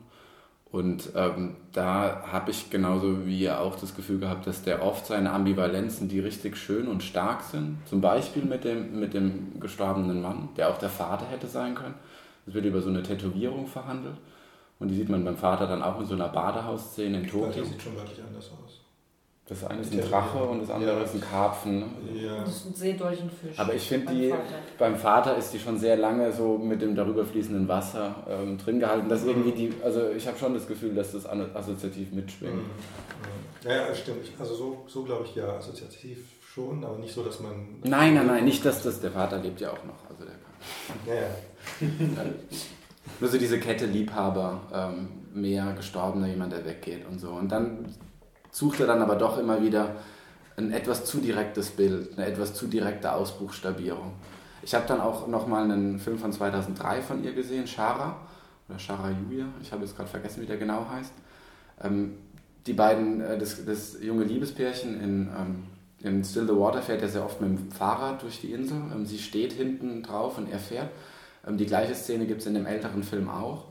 Und ähm, da habe ich genauso wie ihr auch das Gefühl gehabt, dass der oft seine Ambivalenzen, die richtig schön und stark sind, zum Beispiel mit dem, mit dem gestorbenen Mann, der auch der Vater hätte sein können. Es wird über so eine Tätowierung verhandelt. Und die sieht man beim Vater dann auch in so einer Badehausszene in Tokio. Das sieht schon deutlich anders aus. Das eine ist ein Drache und das andere ja. ist ein Karpfen. Ne? Ja. Das ist ein Seedolchenfisch. Aber ich finde die, Vater. beim Vater ist die schon sehr lange so mit dem darüber fließenden Wasser ähm, drin gehalten. Dass mhm. irgendwie die, also ich habe schon das Gefühl, dass das assoziativ mitschwingt. Mhm. Ja, ja, stimmt. Also so, so glaube ich ja assoziativ schon, aber nicht so, dass man. Nein, nein, nein, nicht, dass das, der Vater lebt ja auch noch. Also der kann. Ja, ja. (laughs) Nur so diese Kette Liebhaber, ähm, mehr Gestorbener, jemand, der weggeht und so. Und dann sucht er dann aber doch immer wieder ein etwas zu direktes Bild, eine etwas zu direkte Ausbuchstabierung. Ich habe dann auch nochmal einen Film von 2003 von ihr gesehen, Shara, oder Shara Julia, ich habe jetzt gerade vergessen, wie der genau heißt. Ähm, die beiden, äh, das, das, junge Liebespärchen in, ähm, in Still the Water fährt ja sehr oft mit dem Fahrrad durch die Insel. Ähm, sie steht hinten drauf und er fährt. Ähm, die gleiche Szene gibt es in dem älteren Film auch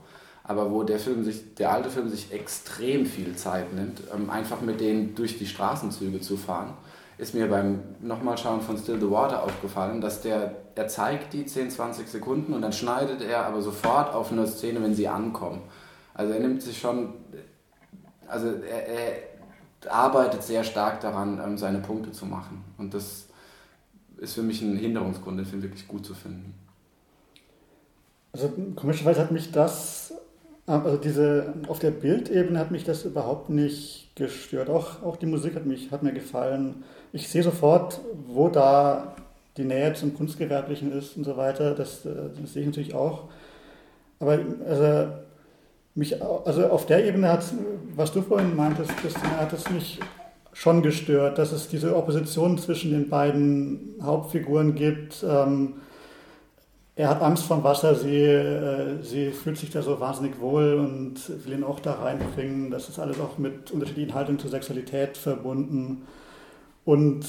aber wo der Film sich, der alte Film sich extrem viel Zeit nimmt, ähm, einfach mit denen durch die Straßenzüge zu fahren, ist mir beim nochmal schauen von Still the Water aufgefallen, dass der, er zeigt die 10, 20 Sekunden und dann schneidet er aber sofort auf eine Szene, wenn sie ankommen. Also er nimmt sich schon, also er, er arbeitet sehr stark daran, ähm, seine Punkte zu machen. Und das ist für mich ein Hinderungsgrund, den Film wirklich gut zu finden. Also komischerweise hat mich das also diese, auf der Bildebene hat mich das überhaupt nicht gestört. Auch, auch die Musik hat, mich, hat mir gefallen. Ich sehe sofort, wo da die Nähe zum Kunstgewerblichen ist und so weiter. Das, äh, das sehe ich natürlich auch. Aber also, mich, also auf der Ebene hat, was du vorhin meintest, Christina, hat es mich schon gestört, dass es diese Opposition zwischen den beiden Hauptfiguren gibt. Ähm, er hat Angst vor Wasser, sie, äh, sie fühlt sich da so wahnsinnig wohl und will ihn auch da reinbringen. Das ist alles auch mit unterschiedlichen Haltungen zur Sexualität verbunden. Und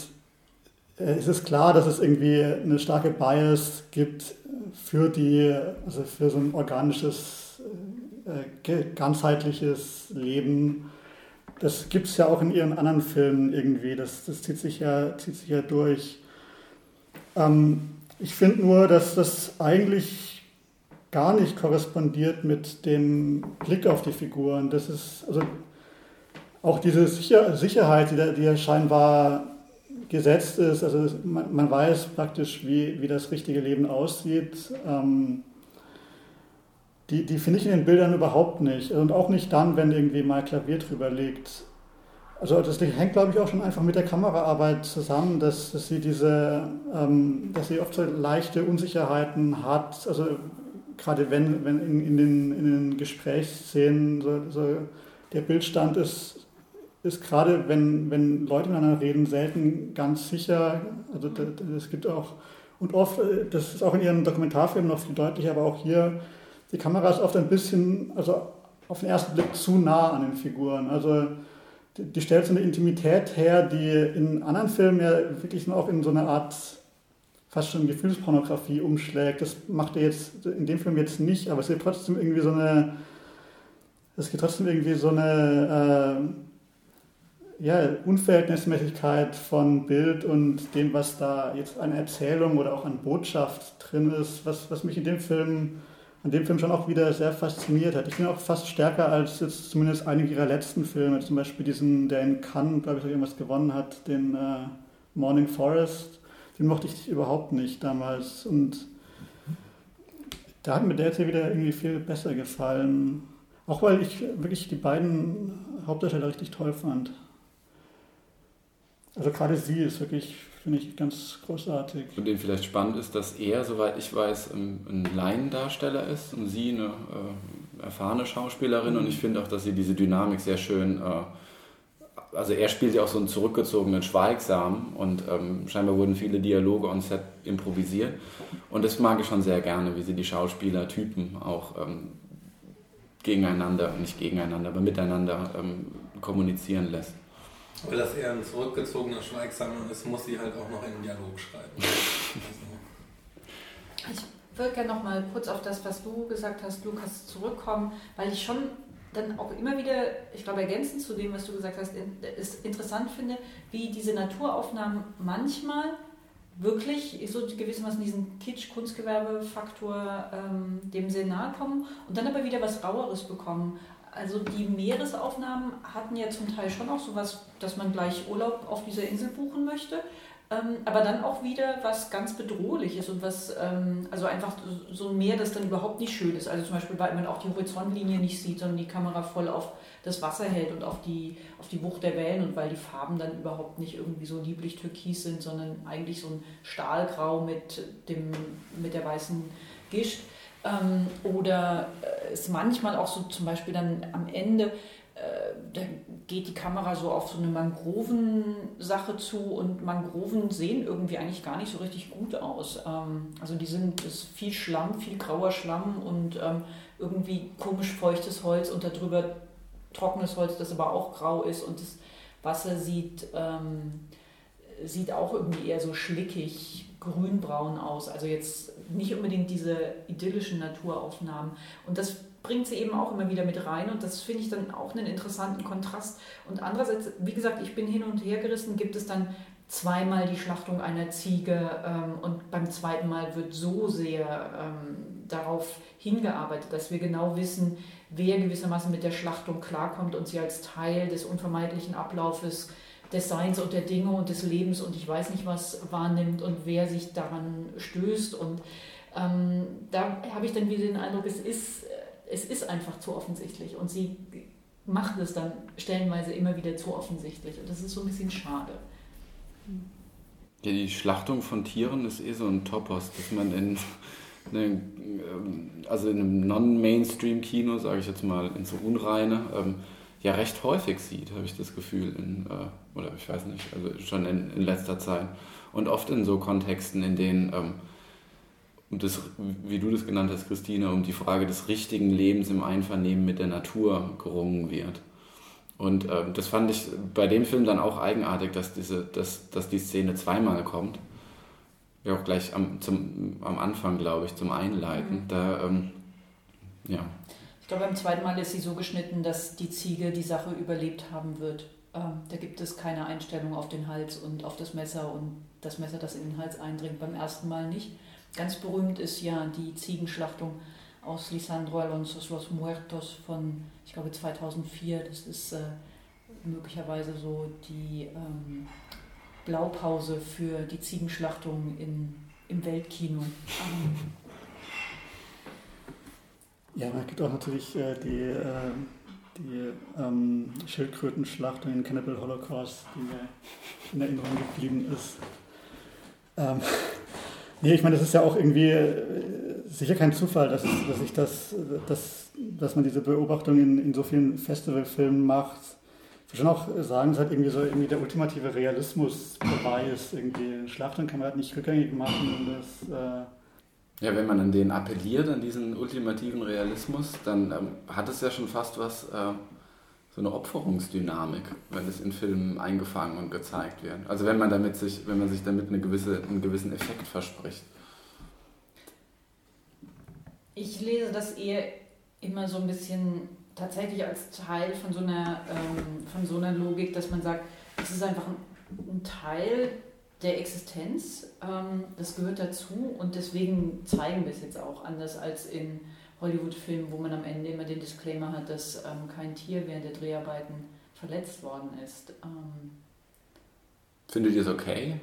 äh, es ist klar, dass es irgendwie eine starke Bias gibt für die, also für so ein organisches, äh, ganzheitliches Leben. Das gibt es ja auch in ihren anderen Filmen irgendwie. Das, das zieht, sich ja, zieht sich ja durch. Ähm, ich finde nur, dass das eigentlich gar nicht korrespondiert mit dem Blick auf die Figuren. Das ist also auch diese Sicher Sicherheit, die, da, die ja scheinbar gesetzt ist. Also man, man, weiß praktisch, wie, wie das richtige Leben aussieht. Ähm, die, die finde ich in den Bildern überhaupt nicht. Und auch nicht dann, wenn irgendwie mal Klavier drüber liegt. Also das hängt, glaube ich, auch schon einfach mit der Kameraarbeit zusammen, dass, dass sie diese, ähm, dass sie oft so leichte Unsicherheiten hat. Also gerade wenn, wenn in, in, den, in den Gesprächsszenen so, so der Bildstand ist, ist gerade, wenn, wenn Leute miteinander reden, selten ganz sicher. Also es gibt auch, und oft, das ist auch in ihren Dokumentarfilmen noch viel deutlicher, aber auch hier, die Kamera ist oft ein bisschen, also auf den ersten Blick zu nah an den Figuren. Also die stellt so eine Intimität her, die in anderen Filmen ja wirklich auch in so eine Art fast schon Gefühlspornografie umschlägt. Das macht er jetzt in dem Film jetzt nicht, aber es gibt trotzdem irgendwie so eine, es gibt trotzdem irgendwie so eine, ja, Unverhältnismäßigkeit von Bild und dem, was da jetzt an Erzählung oder auch an Botschaft drin ist, was, was mich in dem Film, an dem Film schon auch wieder sehr fasziniert hat. Ich bin auch fast stärker als jetzt zumindest einige ihrer letzten Filme, zum Beispiel diesen, der in Cannes, glaube ich, irgendwas gewonnen hat, den äh, Morning Forest, den mochte ich überhaupt nicht damals und da hat mir der jetzt wieder irgendwie viel besser gefallen. Auch weil ich wirklich die beiden Hauptdarsteller richtig toll fand. Also gerade sie ist wirklich, finde ich, ganz großartig. Und den vielleicht spannend ist, dass er, soweit ich weiß, ein Laiendarsteller ist und sie eine äh, erfahrene Schauspielerin. Mhm. Und ich finde auch, dass sie diese Dynamik sehr schön äh, also er spielt ja auch so einen zurückgezogenen Schweigsam und ähm, scheinbar wurden viele Dialoge on Set improvisiert. Und das mag ich schon sehr gerne, wie sie die Schauspielertypen auch ähm, gegeneinander, nicht gegeneinander, aber miteinander ähm, kommunizieren lässt. Weil das eher ein zurückgezogener Schweigsamer ist, muss sie halt auch noch einen Dialog schreiben. also. Ich würde gerne noch mal kurz auf das, was du gesagt hast, Lukas, zurückkommen, weil ich schon dann auch immer wieder, ich glaube, ergänzend zu dem, was du gesagt hast, ist interessant finde, wie diese Naturaufnahmen manchmal wirklich so gewissermaßen diesen Kitsch-Kunstgewerbe-Faktor ähm, dem sehr nahe kommen und dann aber wieder was Raueres bekommen. Also die Meeresaufnahmen hatten ja zum Teil schon auch sowas, dass man gleich Urlaub auf dieser Insel buchen möchte. Ähm, aber dann auch wieder was ganz Bedrohliches und was, ähm, also einfach so ein Meer, das dann überhaupt nicht schön ist. Also zum Beispiel, weil man auch die Horizontlinie nicht sieht, sondern die Kamera voll auf das Wasser hält und auf die, auf die Wucht der Wellen und weil die Farben dann überhaupt nicht irgendwie so lieblich türkis sind, sondern eigentlich so ein Stahlgrau mit, dem, mit der weißen Gischt. Ähm, oder äh, es manchmal auch so zum Beispiel dann am Ende äh, da geht die Kamera so auf so eine Mangroven-Sache zu und Mangroven sehen irgendwie eigentlich gar nicht so richtig gut aus. Ähm, also die sind ist viel Schlamm, viel grauer Schlamm und ähm, irgendwie komisch feuchtes Holz und darüber trockenes Holz, das aber auch grau ist und das Wasser sieht, ähm, sieht auch irgendwie eher so schlickig, grünbraun aus. Also jetzt nicht unbedingt diese idyllischen Naturaufnahmen. Und das bringt sie eben auch immer wieder mit rein und das finde ich dann auch einen interessanten Kontrast. Und andererseits, wie gesagt, ich bin hin und her gerissen, gibt es dann zweimal die Schlachtung einer Ziege ähm, und beim zweiten Mal wird so sehr ähm, darauf hingearbeitet, dass wir genau wissen, wer gewissermaßen mit der Schlachtung klarkommt und sie als Teil des unvermeidlichen Ablaufes des Seins und der Dinge und des Lebens und ich weiß nicht was wahrnimmt und wer sich daran stößt. Und ähm, da habe ich dann wieder den Eindruck, es ist es ist einfach zu offensichtlich und sie macht es dann stellenweise immer wieder zu offensichtlich und das ist so ein bisschen schade. Ja, die Schlachtung von Tieren ist eh so ein Topos, dass man in, in also in einem Non-Mainstream-Kino, sage ich jetzt mal, in so Unreine, ähm, ja recht häufig sieht, habe ich das Gefühl, in, äh, oder ich weiß nicht, also schon in, in, letzter Zeit. Und oft in so Kontexten, in denen ähm, um das, wie du das genannt hast, Christine, um die Frage des richtigen Lebens im Einvernehmen mit der Natur gerungen wird. Und äh, das fand ich bei dem Film dann auch eigenartig, dass, diese, dass, dass die Szene zweimal kommt. Ja, auch gleich am, zum, am Anfang, glaube ich, zum Einleiten. Mhm. Da, ähm, ja. Ich glaube, beim zweiten Mal ist sie so geschnitten, dass die Ziege die Sache überlebt haben wird. Ähm, da gibt es keine Einstellung auf den Hals und auf das Messer und das Messer, das in den Hals eindringt. Beim ersten Mal nicht. Ganz berühmt ist ja die Ziegenschlachtung aus Lisandro Alonso Los Muertos von, ich glaube, 2004. Das ist äh, möglicherweise so die ähm, Blaupause für die Ziegenschlachtung in, im Weltkino. Ja, man gibt auch natürlich äh, die, äh, die ähm, Schildkrötenschlachtung in Cannibal Holocaust, die mir in Erinnerung geblieben ist. Ähm, (laughs) Nee, ich meine, das ist ja auch irgendwie äh, sicher kein Zufall, dass, dass ich das, dass, dass man diese Beobachtung in, in so vielen Festivalfilmen macht. Ich würde schon auch sagen, es hat irgendwie so irgendwie der ultimative Realismus dabei ist. Irgendwie Schlachtung kann man halt nicht rückgängig machen und das. Äh ja, wenn man an den appelliert, an diesen ultimativen Realismus, dann ähm, hat es ja schon fast was. Äh so eine Opferungsdynamik, wenn es in Filmen eingefangen und gezeigt wird. Also wenn man damit sich, wenn man sich damit eine gewisse, einen gewissen Effekt verspricht. Ich lese das eher immer so ein bisschen tatsächlich als Teil von so einer, ähm, von so einer Logik, dass man sagt, es ist einfach ein, ein Teil der Existenz, ähm, das gehört dazu und deswegen zeigen wir es jetzt auch anders als in Hollywood-Filmen, wo man am Ende immer den Disclaimer hat, dass ähm, kein Tier während der Dreharbeiten verletzt worden ist. Ähm, Findet ihr es okay?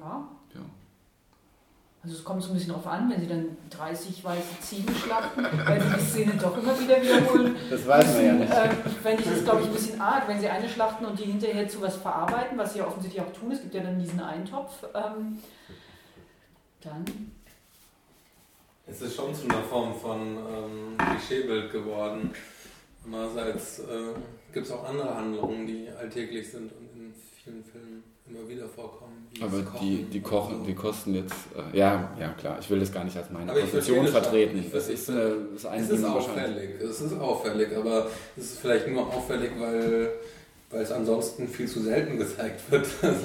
Ja. Also es kommt so ein bisschen darauf an, wenn sie dann 30 weiße Ziegen schlachten, weil sie die Szene doch immer wieder wiederholen. Das weiß man ja nicht. Ähm, Fände ich das, glaube ich, ein bisschen arg, wenn sie eine schlachten und die hinterher zu was verarbeiten, was sie ja offensichtlich auch tun. Es gibt ja dann diesen Eintopf. Ähm, dann Es ist schon zu einer Form von ähm, Klischeebild geworden. Andererseits äh, gibt es auch andere Handlungen, die alltäglich sind und in vielen Filmen immer wieder vorkommen. wie Aber die, die, kochen, die kosten jetzt, äh, ja, ja klar, ich will das gar nicht als meine Aber Position vertreten. Ich Das ist, äh, das eine Es ist Ding wahrscheinlich. auffällig, es ist auffällig, aber es ist vielleicht nur auffällig, weil, weil es ansonsten viel zu selten gezeigt wird. (laughs)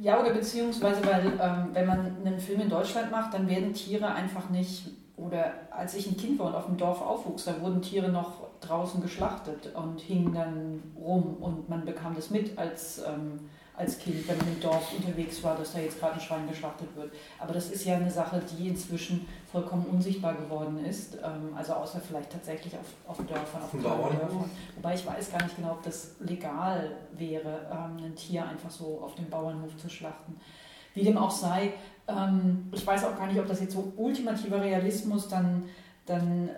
Ja, oder beziehungsweise, weil ähm, wenn man einen Film in Deutschland macht, dann werden Tiere einfach nicht, oder als ich ein Kind war und auf dem Dorf aufwuchs, da wurden Tiere noch draußen geschlachtet und hingen dann rum und man bekam das mit als, ähm, als Kind, wenn man im Dorf unterwegs war, dass da jetzt gerade ein Schwein geschlachtet wird. Aber das ist ja eine Sache, die inzwischen vollkommen unsichtbar geworden ist, ähm, also außer vielleicht tatsächlich auf, auf Dörfern, auf dem kleinen Bauernhof? Dörfern. Wobei ich weiß gar nicht genau, ob das legal wäre, ähm, ein Tier einfach so auf dem Bauernhof zu schlachten. Wie dem auch sei, ähm, ich weiß auch gar nicht, ob das jetzt so ultimativer Realismus dann, dann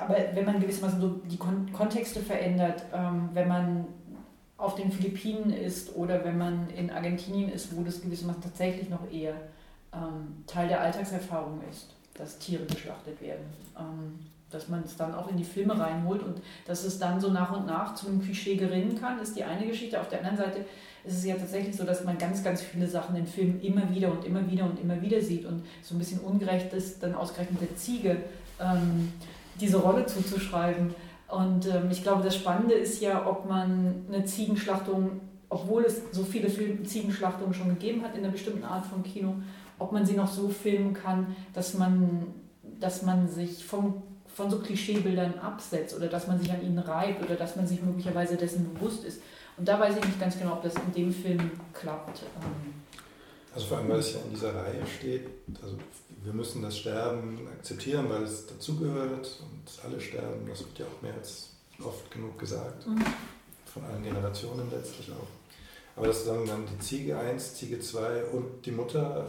aber wenn man gewissermaßen so die Kon Kontexte verändert, wenn man auf den Philippinen ist oder wenn man in Argentinien ist, wo das gewissermaßen tatsächlich noch eher ähm, Teil der Alltagserfahrung ist, dass Tiere geschlachtet werden. Ähm, dass man es dann auch in die Filme reinholt und dass es dann so nach und nach zu einem Klischee gerinnen kann, ist die eine Geschichte. Auf der anderen Seite ist es ja tatsächlich so, dass man ganz, ganz viele Sachen in Filmen immer wieder und immer wieder und immer wieder sieht und so ein bisschen ungerecht ist, dann ausgerechnet der Ziege ähm, diese Rolle zuzuschreiben. Und ähm, ich glaube, das Spannende ist ja, ob man eine Ziegenschlachtung, obwohl es so viele Film Ziegenschlachtungen schon gegeben hat in einer bestimmten Art von Kino, ob man sie noch so filmen kann, dass man, dass man sich vom, von so Klischeebildern absetzt oder dass man sich an ihnen reibt oder dass man sich möglicherweise dessen bewusst ist. Und da weiß ich nicht ganz genau, ob das in dem Film klappt. Also vor allem, weil es ja in dieser Reihe steht, also wir müssen das Sterben akzeptieren, weil es dazugehört und alle sterben, das wird ja auch mehr als oft genug gesagt, Mhm. von allen Generationen letztlich auch. Aber dass dann, dann die Ziege 1, Ziege 2 und die Mutter,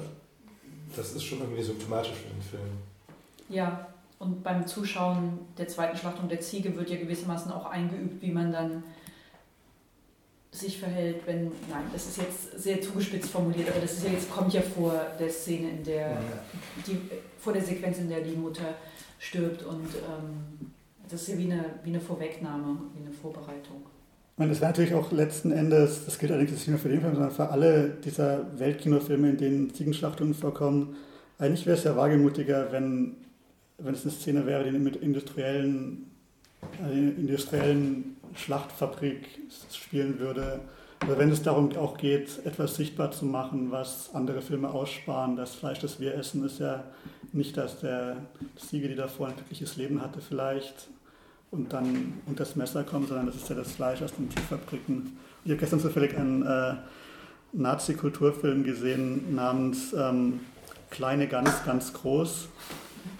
das ist schon irgendwie symptomatisch für den Film. Ja, und beim Zuschauen der zweiten Schlachtung der Ziege wird ja gewissermaßen auch eingeübt, wie man dann sich verhält, wenn, nein, das ist jetzt sehr zugespitzt formuliert, aber das ist ja jetzt, kommt ja vor der Szene, in der, die, vor der Sequenz, in der die Mutter stirbt und ähm, das ist ja wie eine, wie eine Vorwegnahme, wie eine Vorbereitung. Ich meine, das wäre natürlich auch letzten Endes, das gilt allerdings nicht nur für den Film, sondern für alle dieser Weltkinofilme, in denen Ziegenschlachtungen vorkommen. Eigentlich wäre es ja wagemutiger, wenn, wenn es eine Szene wäre, die mit industriellen, äh, industriellen Schlachtfabrik spielen würde. Oder wenn es darum auch geht, etwas sichtbar zu machen, was andere Filme aussparen. Das Fleisch, das wir essen, ist ja nicht, dass der Ziege, die davor ein glückliches Leben hatte, vielleicht und dann unter das Messer kommt, sondern das ist ja das Fleisch aus den Tierfabriken. Ich habe gestern zufällig einen äh, Nazi-Kulturfilm gesehen namens ähm, Kleine Gans, ganz groß,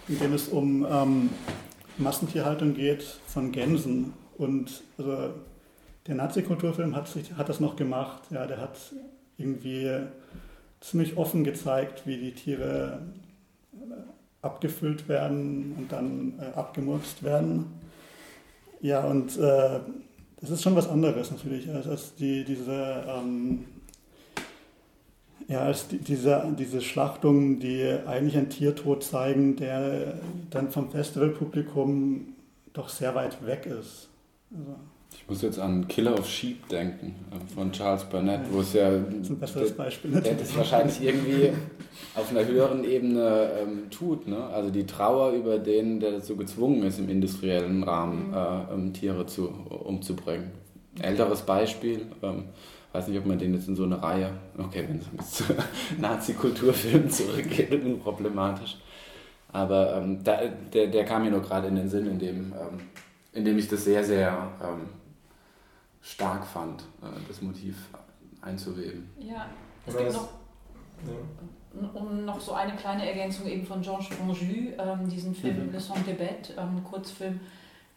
in dem es um ähm, Massentierhaltung geht von Gänsen. Und also, der Nazi-Kulturfilm hat, hat das noch gemacht. Ja, der hat irgendwie ziemlich offen gezeigt, wie die Tiere äh, abgefüllt werden und dann äh, abgemurkst werden. Ja, und äh, das ist schon was anderes natürlich, als, die, diese, ähm, ja, als die, diese, diese Schlachtungen, die eigentlich einen Tiertod zeigen, der dann vom Festivalpublikum doch sehr weit weg ist. Also, Ich muss jetzt an Killer of Sheep denken, äh, von Charles Burnett, wo es ja. das ist ein besseres Beispiel. der das wahrscheinlich irgendwie auf einer höheren Ebene ähm, tut. Ne? Also die Trauer über den, der dazu gezwungen ist, im industriellen Rahmen äh, ähm, Tiere zu, umzubringen. Älteres Beispiel, ähm, weiß nicht, ob man den jetzt in so eine Reihe, okay, wenn es zu (laughs) Nazi-Kulturfilmen zurückgeht, unproblematisch. Aber ähm, da, der, der kam mir nur gerade in den Sinn, in dem, ähm, in dem ich das sehr, sehr ähm, stark fand, äh, das Motiv einzuweben. Ja, es gibt noch, um noch so eine kleine Ergänzung eben von Georges Franju, ähm, diesen Film mhm. Le Son de Bête, ähm, Kurzfilm,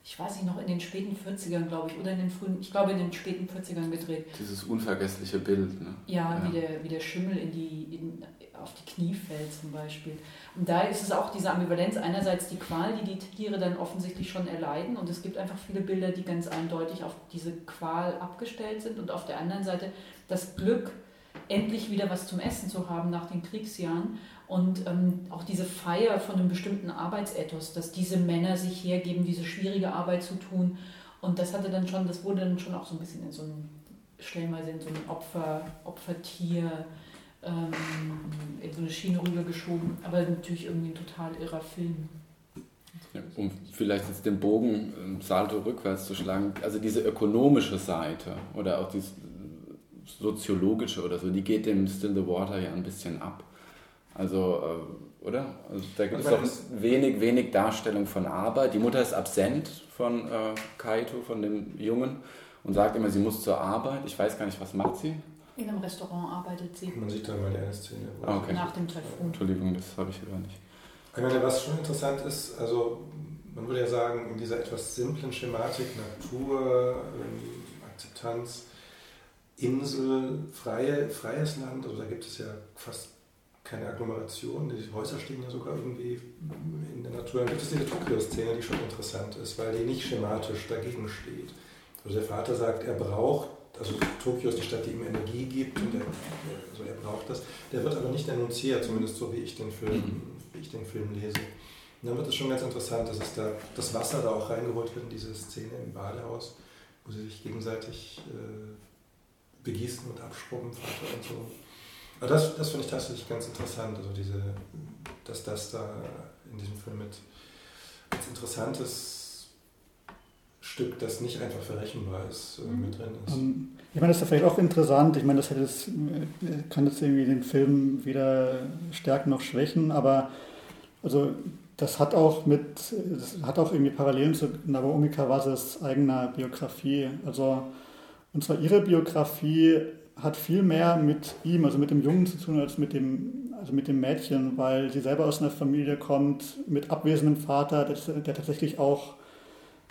ich weiß nicht, noch in den späten 40ern, glaube ich, oder in den frühen, ich glaube in den späten 40ern gedreht. Dieses unvergessliche Bild, ne? Ja, ja. Wie, der, wie der Schimmel in die, in, auf die Knie fällt zum Beispiel. Und da ist es auch diese Ambivalenz, einerseits die Qual, die die Tiere dann offensichtlich schon erleiden und es gibt einfach viele Bilder, die ganz eindeutig auf diese Qual abgestellt sind und auf der anderen Seite das Glück, endlich wieder was zum Essen zu haben nach den Kriegsjahren und ähm, auch diese Feier von einem bestimmten Arbeitsethos, dass diese Männer sich hergeben, diese schwierige Arbeit zu tun. Und das hatte dann schon, das wurde dann schon auch so ein bisschen in so ein, stellenweise in so ein Opfer, Opfertier, ähm, in so eine Schiene rübergeschoben. Aber natürlich irgendwie ein total irrer Film. Ja, um vielleicht jetzt den Bogen ähm, Salto rückwärts zu schlagen, also diese ökonomische Seite oder auch die soziologische oder so, die geht dem Still the Water ja ein bisschen ab. Also, äh, oder? Also, da gibt es doch wenig, wenig Darstellung von Arbeit. Die Mutter ist absent von äh, Kaito, von dem Jungen, und sagt immer, sie muss zur Arbeit. Ich weiß gar nicht, was macht sie? In einem Restaurant arbeitet sie. Man sieht da mal die eine Szene. Ah, okay. Nach dem Typhoon. Entschuldigung, das habe ich gar nicht. Ich meine, was schon interessant ist, also man würde ja sagen, in dieser etwas simplen Schematik, Natur, Akzeptanz, Insel, freie, freies Land, also da gibt es ja fast keine Agglomeration. Die Häuser stehen ja sogar irgendwie in der Natur. Dann gibt es diese Tokio-Szene, die schon interessant ist, weil die nicht schematisch dagegen steht. Also der Vater sagt, er braucht, also Tokio ist die Stadt, die ihm Energie gibt und er, also er braucht das. Der wird aber nicht denunziert, zumindest so wie ich den Film, mhm. wie ich den Film lese. Und dann wird es schon ganz interessant, dass es da das Wasser da auch reingeholt wird in diese Szene im Badehaus, wo sie sich gegenseitig äh, begießen und abschrubben, Vater und so. Aber das, das finde ich tatsächlich ganz interessant, also diese, dass das da in diesem Film mit als interessantes Stück, das nicht einfach verrechenbar ist, äh, mit drin ist. Ähm, ich meine, das ist ja vielleicht auch interessant. Ich meine, das hätte es, kann jetzt irgendwie den Film weder stärken noch schwächen, aber also das hat auch mit, das hat auch irgendwie Parallelen zu Naomi Kawases eigener Biografie. Also, und zwar ihre Biografie hat viel mehr mit ihm, also mit dem Jungen zu tun, als mit dem, also mit dem Mädchen, weil sie selber aus einer Familie kommt mit abwesendem Vater, der, der tatsächlich auch,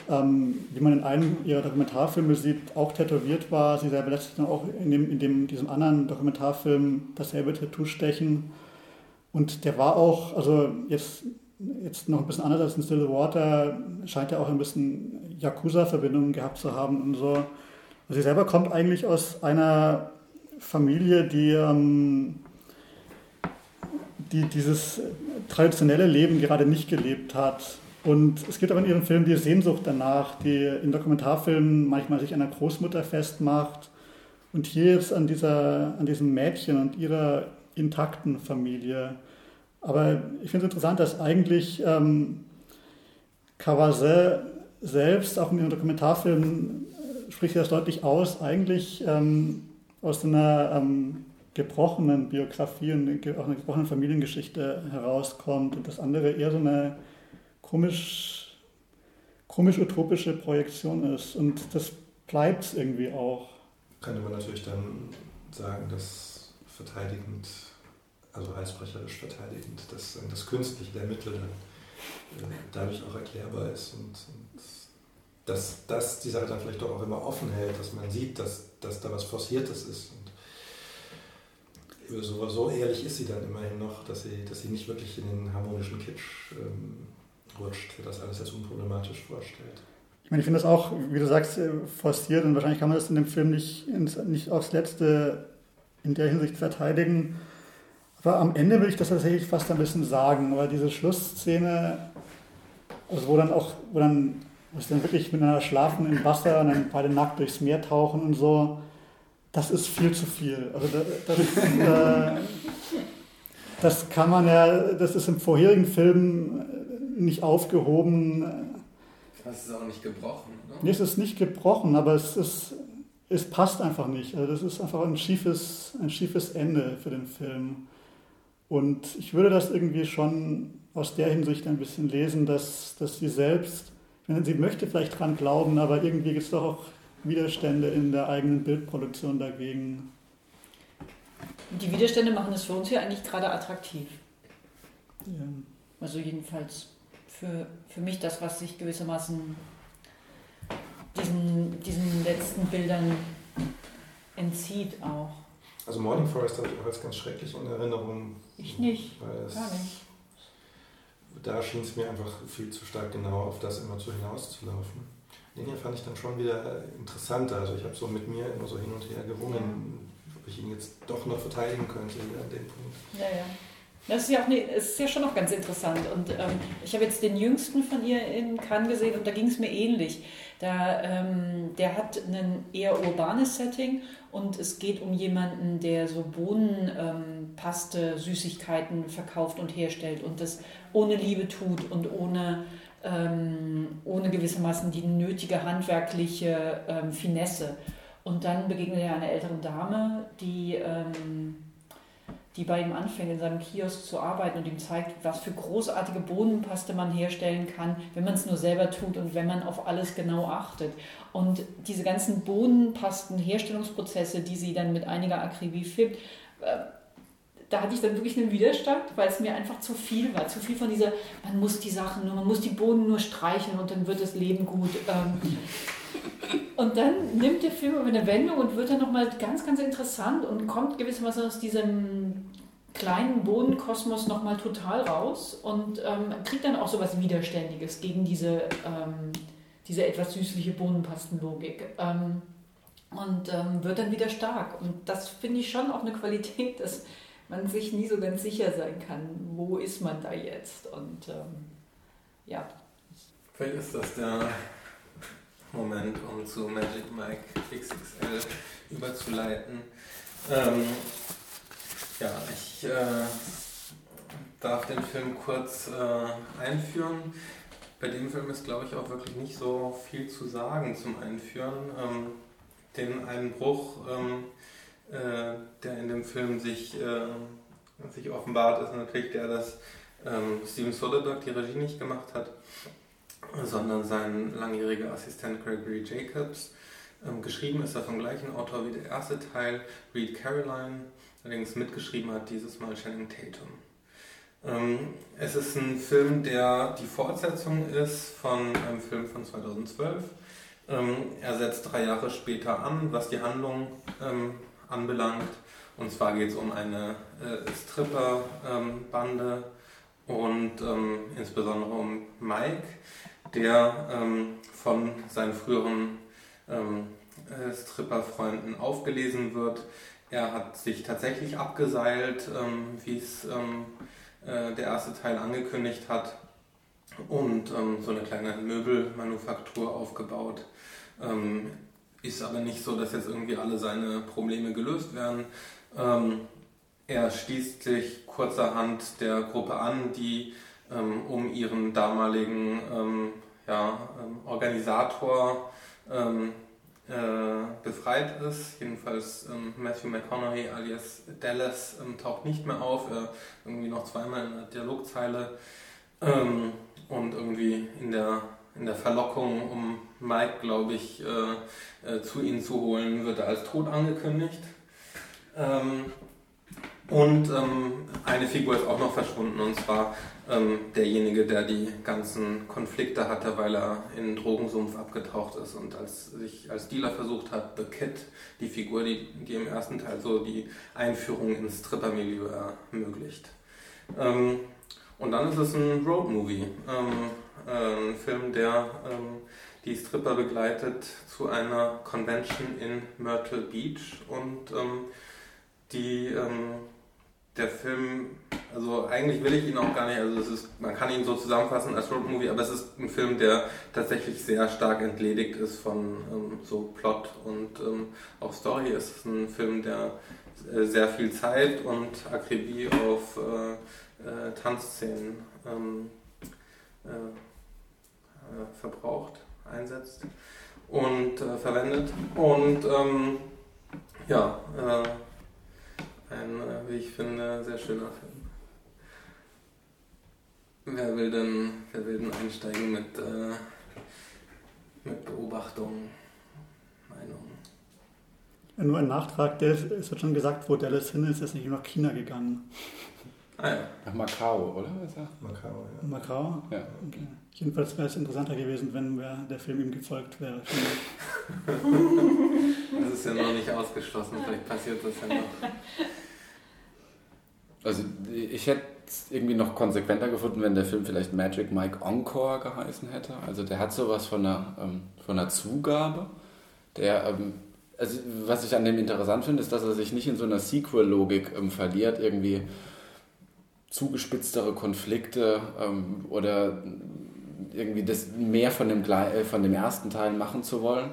ähm, wie man in einem ihrer Dokumentarfilme sieht, auch tätowiert war. Sie selber lässt sich dann auch in, dem, in dem, diesem anderen Dokumentarfilm dasselbe Tattoo stechen. Und der war auch, also jetzt, jetzt noch ein bisschen anders als in Still Water, scheint er auch ein bisschen Yakuza-Verbindungen gehabt zu haben und so. Also sie selber kommt eigentlich aus einer Familie, die, ähm, die dieses traditionelle Leben gerade nicht gelebt hat. Und es gibt aber in ihrem Film die Sehnsucht danach, die in Dokumentarfilmen manchmal sich der Großmutter festmacht und hier jetzt an, dieser, an diesem Mädchen und ihrer intakten Familie. Aber ich finde es interessant, dass eigentlich ähm, Cavaset selbst auch in ihren Dokumentarfilmen spricht das deutlich aus, eigentlich ähm, aus einer ähm, gebrochenen Biografie und auch einer gebrochenen Familiengeschichte herauskommt und das andere eher so eine komisch, komisch-utopische Projektion ist. Und das bleibt irgendwie auch. Könnte man natürlich dann sagen, dass verteidigend, also heißbrecherisch verteidigend, dass das Künstliche der Mittel dann äh, dadurch auch erklärbar ist und, und dass das die Sache dann vielleicht doch auch immer offen hält, dass man sieht, dass, dass da was Forciertes ist. Und so, so ehrlich ist sie dann immerhin noch, dass sie, dass sie nicht wirklich in den harmonischen Kitsch ähm, rutscht, das alles als unproblematisch vorstellt. Ich meine, ich finde das auch, wie du sagst, äh, forciert und wahrscheinlich kann man das in dem Film nicht, nicht aufs Letzte in der Hinsicht verteidigen. Aber am Ende will ich das tatsächlich fast ein bisschen sagen, weil diese Schlussszene, also wo dann auch, wo dann wo sie dann wirklich miteinander schlafen im Wasser und dann beide nackt durchs Meer tauchen und so, das ist viel zu viel. Also das, das, äh, das kann man ja, das ist im vorherigen Film nicht aufgehoben. Das ist auch nicht gebrochen, oder? Nee, es ist nicht gebrochen, aber es, ist, es passt einfach nicht. Also das ist einfach ein schiefes, ein schiefes Ende für den Film. Und ich würde das irgendwie schon aus der Hinsicht ein bisschen lesen, dass, dass sie selbst, wenn sie möchte vielleicht dran glauben, aber irgendwie gibt es doch auch Widerstände in der eigenen Bildproduktion dagegen. Die Widerstände machen es für uns ja eigentlich gerade attraktiv. Ja. Also jedenfalls für, für mich das, was sich gewissermaßen diesen, diesen letzten Bildern entzieht auch. Also Morning Forest habe ich auch als ganz schrecklich in Erinnerung. Ich nicht, es, gar nicht. da schien es mir einfach viel zu stark genau auf das immer zu hinauszulaufen. Den hier fand ich dann schon wieder interessanter. Also ich habe so mit mir immer so hin und her gerungen, ob ich ihn jetzt doch noch verteidigen könnte an dem Punkt. Ja, ja. Das ist ja, auch, ne, es ist ja schon noch ganz interessant. Und ähm, ich habe jetzt den jüngsten von ihr in Cannes gesehen und da ging es mir ähnlich. Da, ähm, der hat ein eher urbanes Setting und es geht um jemanden, der so Bohnenpaste, ähm, Süßigkeiten verkauft und herstellt und das ohne Liebe tut und ohne, ähm, ohne gewissermaßen die nötige handwerkliche ähm, Finesse. Und dann begegnet er einer älteren Dame, die ähm, die bei ihm anfängt, in seinem Kiosk zu arbeiten und ihm zeigt, was für großartige Bohnenpaste man herstellen kann, wenn man es nur selber tut und wenn man auf alles genau achtet. Und diese ganzen Bohnenpasten-Herstellungsprozesse, die sie dann mit einiger Akribie filmt, äh, da hatte ich dann wirklich einen Widerstand, weil es mir einfach zu viel war. Zu viel von dieser, man muss die Sachen nur, man muss die Bohnen nur streichen und dann wird das Leben gut. Ähm, und dann nimmt der Film eine Wendung und wird dann nochmal ganz, ganz interessant und kommt gewissermaßen aus diesem kleinen Bodenkosmos nochmal total raus und ähm, kriegt dann auch so was Widerständiges gegen diese, ähm, diese etwas süßliche Bohnenpastenlogik. Ähm, und ähm, wird dann wieder stark. Und das finde ich schon auch eine Qualität, dass man sich nie so ganz sicher sein kann, wo ist man da jetzt. Und ähm, ja. Vielleicht ist das der Moment, um zu Magic Mike XXL überzuleiten. Ähm, ja, ich äh, darf den Film kurz äh, einführen. Bei dem Film ist, glaube ich, auch wirklich nicht so viel zu sagen zum Einführen. Ähm, den Einbruch, ähm, äh, der in dem Film sich, äh, sich offenbart, ist natürlich der, dass ähm, Steven Soderbergh die Regie nicht gemacht hat sondern sein langjähriger Assistent Gregory Jacobs. Ähm, geschrieben ist er vom gleichen Autor wie der erste Teil, Reed Caroline, allerdings mitgeschrieben hat dieses Mal Channing Tatum. Ähm, es ist ein Film, der die Fortsetzung ist von einem Film von 2012. Ähm, er setzt drei Jahre später an, was die Handlung ähm, anbelangt. Und zwar geht es um eine äh, Stripper-Bande ähm, und ähm, insbesondere um Mike, der ähm, von seinen früheren ähm, äh, Stripper-Freunden aufgelesen wird. Er hat sich tatsächlich abgeseilt, ähm, wie es ähm, äh, der erste Teil angekündigt hat, und ähm, so eine kleine Möbelmanufaktur aufgebaut. Ähm, ist aber nicht so, dass jetzt irgendwie alle seine Probleme gelöst werden. er schließt sich kurzerhand der Gruppe an, die um ihren damaligen ähm, ja, ähm, Organisator ähm, äh, befreit ist. Jedenfalls ähm, Matthew McConaughey alias Dallas ähm, taucht nicht mehr auf, er irgendwie noch zweimal in der Dialogzeile und irgendwie in der, in der Verlockung, um Mike, glaube ich, äh, äh, zu ihnen zu holen, wird er als tot angekündigt. Und ähm, eine Figur ist auch noch verschwunden, und zwar ähm, derjenige, der die ganzen Konflikte hatte, weil er in den Drogensumpf abgetaucht ist und als, sich als Dealer versucht hat, The Kid, die Figur, die, die im ersten Teil so die Einführung ins Stripper-Milieu ermöglicht. Ähm, und dann ist es ein Road-Movie, ähm, äh, ein Film, der ähm, die Stripper begleitet zu einer Convention in Myrtle Beach und ähm, die ähm, der Film, also eigentlich will ich ihn auch gar nicht, also es ist, man kann ihn so zusammenfassen als Roadmovie, aber es ist ein Film, der tatsächlich sehr stark entledigt ist von ähm, so Plot und ähm, auch Story. Es ist ein Film, der äh, sehr viel Zeit und Akribie auf äh, äh, Tanzszenen ähm, äh, äh, verbraucht, einsetzt und verwendet. Und ähm, ja, ein, äh, wie ich finde, sehr schöner Film. Wer will denn, wer will denn einsteigen mit, äh, mit Beobachtungen, Meinungen? Nur ein Nachtrag, es wird schon gesagt, wo Dallas hin ist, ist nicht nach China gegangen. Ah ja. Nach Macau, oder? Ist er? Macau, ja. Macau? Ja. Okay. Jedenfalls wäre es interessanter gewesen, wenn wir, der Film ihm gefolgt wäre. (laughs) Das ist ja noch nicht ausgeschlossen, vielleicht passiert das ja noch. Also ich hätte es irgendwie noch konsequenter gefunden, wenn der Film vielleicht Magic Mike Encore geheißen hätte. Also der hat sowas von einer, ähm, von einer Zugabe. Der, ähm, also was ich an dem interessant finde, ist, dass er sich nicht in so einer Sequel-Logik ähm, verliert, irgendwie zugespitztere Konflikte ähm, oder irgendwie das mehr von dem, äh, von dem ersten Teil machen zu wollen,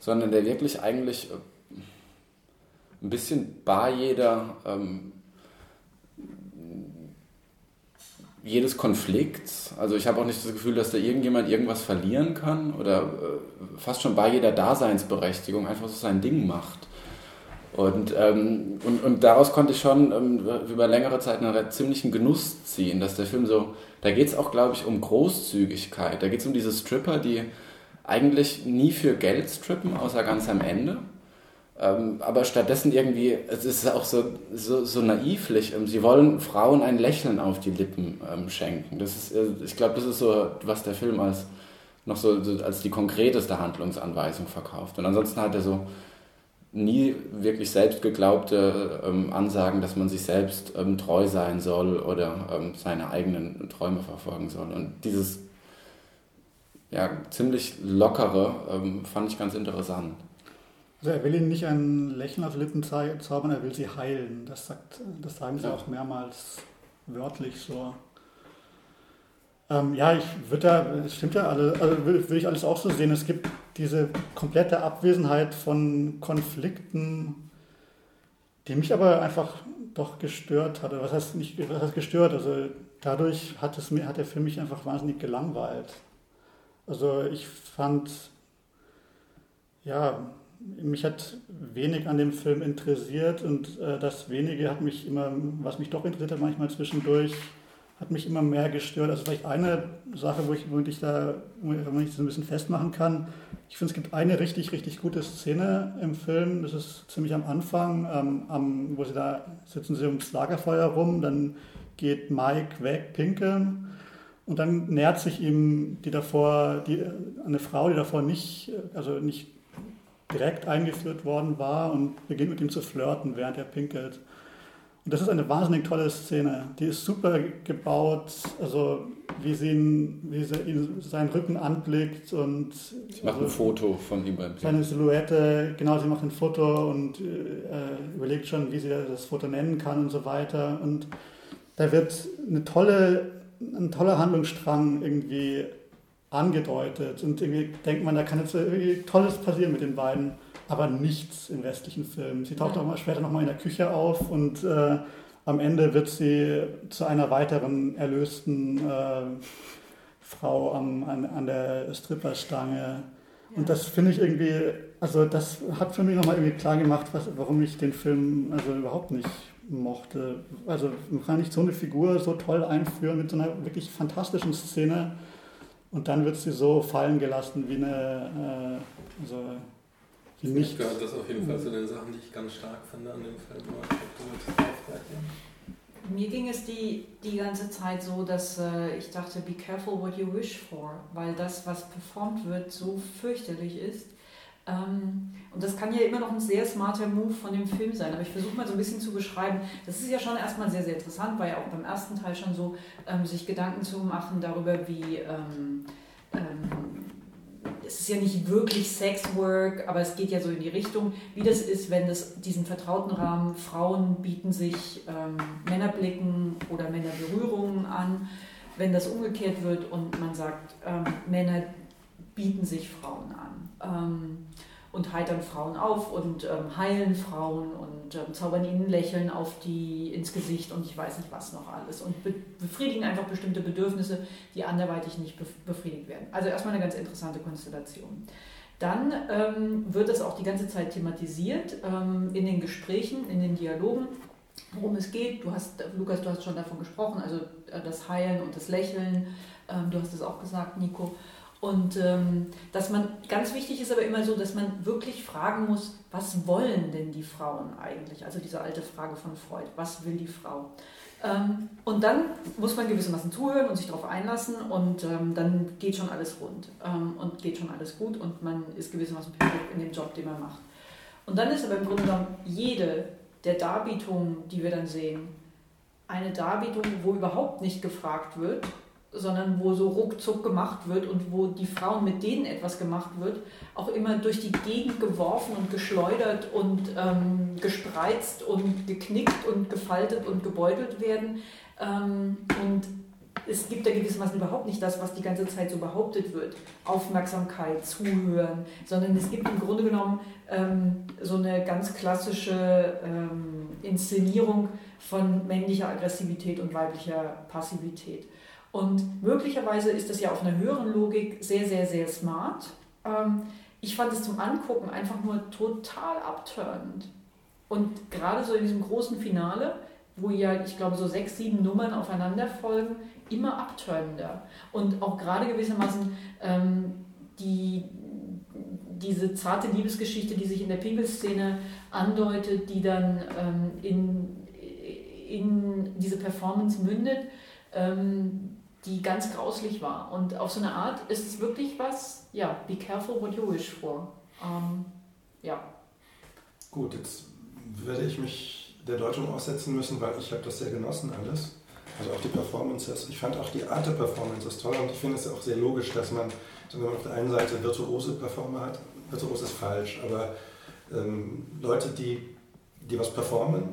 sondern der wirklich eigentlich äh, ein bisschen bar jeder ähm, jedes Konflikts. Also ich habe auch nicht das Gefühl, dass da irgendjemand irgendwas verlieren kann oder äh, fast schon bei jeder Daseinsberechtigung einfach so sein Ding macht. Und, ähm, und, und daraus konnte ich schon ähm, über längere Zeit einen ziemlichen Genuss ziehen, dass der Film so, da geht es auch, glaube ich, um Großzügigkeit. Da geht es um diese Stripper, die eigentlich nie für Geld strippen, außer ganz am Ende. Ähm, aber stattdessen irgendwie, es ist auch so, so, so naivlich, ähm, sie wollen Frauen ein Lächeln auf die Lippen ähm, schenken. Das ist, äh, ich glaube, das ist so, was der Film als noch so, so als die konkreteste Handlungsanweisung verkauft. Und ansonsten hat er so nie wirklich selbst geglaubte ähm, Ansagen, dass man sich selbst ähm, treu sein soll oder ähm, seine eigenen Träume verfolgen soll. Und dieses ja, ziemlich lockere ähm, fand ich ganz interessant. Also er will ihnen nicht ein Lächeln auf die Lippen zaubern, er will sie heilen. Das, sagt, das sagen sie Ja. auch mehrmals wörtlich so. Ähm, ja, ich würde da, es stimmt ja alle, also würde würd ich alles auch so sehen. Es gibt diese komplette Abwesenheit von Konflikten, die mich aber einfach doch gestört hatte. Was heißt nicht, was heißt gestört? Also dadurch hat es mir, hat der Film mich einfach wahnsinnig gelangweilt. Also ich fand, ja, mich hat wenig an dem Film interessiert und äh, das wenige hat mich immer, was mich doch interessiert hat manchmal zwischendurch, hat mich immer mehr gestört. Also vielleicht eine Sache, wo ich, wo ich da, wo ich das ein bisschen festmachen kann. Ich finde, es gibt eine richtig, richtig gute Szene im Film. Das ist ziemlich am Anfang, ähm, am, wo sie da sitzen sie ums Lagerfeuer rum, dann geht Mike weg, pinkeln. Und dann nähert sich ihm die davor, die, eine Frau, die davor nicht, also nicht direkt eingeführt worden war und beginnt mit ihm zu flirten, während er pinkelt. Und das ist eine wahnsinnig tolle Szene. Die ist super gebaut, also wie sie, ihn, wie sie ihn, seinen Rücken anblickt und mache ein also Foto von ihm beim seine Silhouette, genau, sie macht ein Foto und äh, überlegt schon, wie sie das Foto nennen kann und so weiter. Und da wird eine tolle, ein toller Handlungsstrang irgendwie angedeutet und irgendwie denkt man, da kann jetzt irgendwie Tolles passieren mit den beiden, aber nichts im restlichen Film. Sie taucht Ja. auch mal später nochmal in der Küche auf und äh, am Ende wird sie zu einer weiteren erlösten äh, Frau am, an, an der Stripperstange. Und das finde ich irgendwie, also das hat für mich nochmal irgendwie klar gemacht, was, warum ich den Film also überhaupt nicht mochte. Also man kann nicht so eine Figur so toll einführen mit so einer wirklich fantastischen Szene und dann wird sie so fallen gelassen wie eine, äh, also wie Nicht gehört das auf jeden Fall zu den Sachen, die ich ganz stark finde an dem Film. Mir ging es die, die ganze Zeit so, dass äh, ich dachte, be careful what you wish for, weil das, was performt wird, so fürchterlich ist. Ähm, und das kann ja immer noch ein sehr smarter Move von dem Film sein, aber ich versuche mal so ein bisschen zu beschreiben. Das ist ja schon erstmal sehr, sehr interessant, weil ja auch beim ersten Teil schon so ähm, sich Gedanken zu machen darüber, wie. Ähm, ähm, es ist ja nicht wirklich Sexwork, aber es geht ja so in die Richtung, wie das ist, wenn es diesen vertrauten Rahmen, Frauen bieten sich ähm, Männerblicken oder Männerberührungen an, wenn das umgekehrt wird und man sagt, ähm, Männer bieten sich Frauen an. Ähm, und heitern Frauen auf und ähm, heilen Frauen und ähm, zaubern ihnen Lächeln auf die, ins Gesicht und ich weiß nicht was noch alles und be befriedigen einfach bestimmte Bedürfnisse, die anderweitig nicht bef befriedigt werden. Also erstmal eine ganz interessante Konstellation. Dann ähm, wird das auch die ganze Zeit thematisiert ähm, in den Gesprächen, in den Dialogen. worum es geht. Du hast, Lukas, du hast schon davon gesprochen, also äh, das Heilen und das Lächeln. Ähm, du hast es auch gesagt, Nico. Und ähm, dass man, ganz wichtig ist aber immer so, dass man wirklich fragen muss, was wollen denn die Frauen eigentlich? Also diese alte Frage von Freud, was will die Frau? Ähm, und dann muss man gewissermaßen zuhören und sich darauf einlassen und ähm, dann geht schon alles rund ähm, und geht schon alles gut und man ist gewissermaßen perfekt in dem Job, den man macht. Und dann ist aber im Grunde genommen jede der Darbietungen, die wir dann sehen, eine Darbietung, wo überhaupt nicht gefragt wird, sondern wo so ruckzuck gemacht wird und wo die Frauen, mit denen etwas gemacht wird, auch immer durch die Gegend geworfen und geschleudert und ähm, gespreizt und geknickt und gefaltet und gebeutelt werden. Ähm, und es gibt da gewissermaßen überhaupt nicht das, was die ganze Zeit so behauptet wird. Aufmerksamkeit, Zuhören, sondern es gibt im Grunde genommen ähm, so eine ganz klassische ähm, Inszenierung von männlicher Aggressivität und weiblicher Passivität. Und möglicherweise ist das ja auf einer höheren Logik sehr, sehr, sehr smart. Ähm, ich fand es zum Angucken einfach nur total abturnend. Und gerade so in diesem großen Finale, wo ja, ich glaube, so sechs, sieben Nummern aufeinander folgen, immer abturnender. Und auch gerade gewissermaßen ähm, die, diese zarte Liebesgeschichte, die sich in der Pinkelszene andeutet, die dann ähm, in, in diese Performance mündet, ähm, die ganz grauslich war. Und auf so eine Art ist es wirklich was, ja, be careful what you wish for. Ähm, ja. Gut, jetzt werde ich mich der Deutung aussetzen müssen, weil ich habe das sehr genossen alles. Also auch die Performances. Ich fand auch die Art der Performances toll und ich finde es auch sehr logisch, dass man, wenn man auf der einen Seite virtuose Performer hat, virtuos ist falsch, aber ähm, Leute, die, die was performen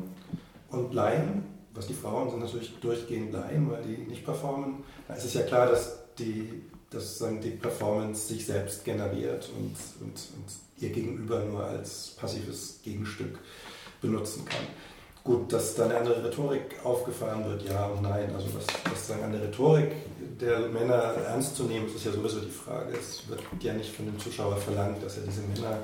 und leihen, was die Frauen sind natürlich durchgehend Laien, weil die nicht performen. Da ist es ja klar, dass die, dass sagen, die Performance sich selbst generiert und, und, und ihr Gegenüber nur als passives Gegenstück benutzen kann. Gut, dass dann eine andere Rhetorik aufgefahren wird, ja und nein. Also dass, dass dann eine Rhetorik der Männer ernst zu nehmen, ist ja sowieso die Frage. Es wird ja nicht von dem Zuschauer verlangt, dass er diese Männer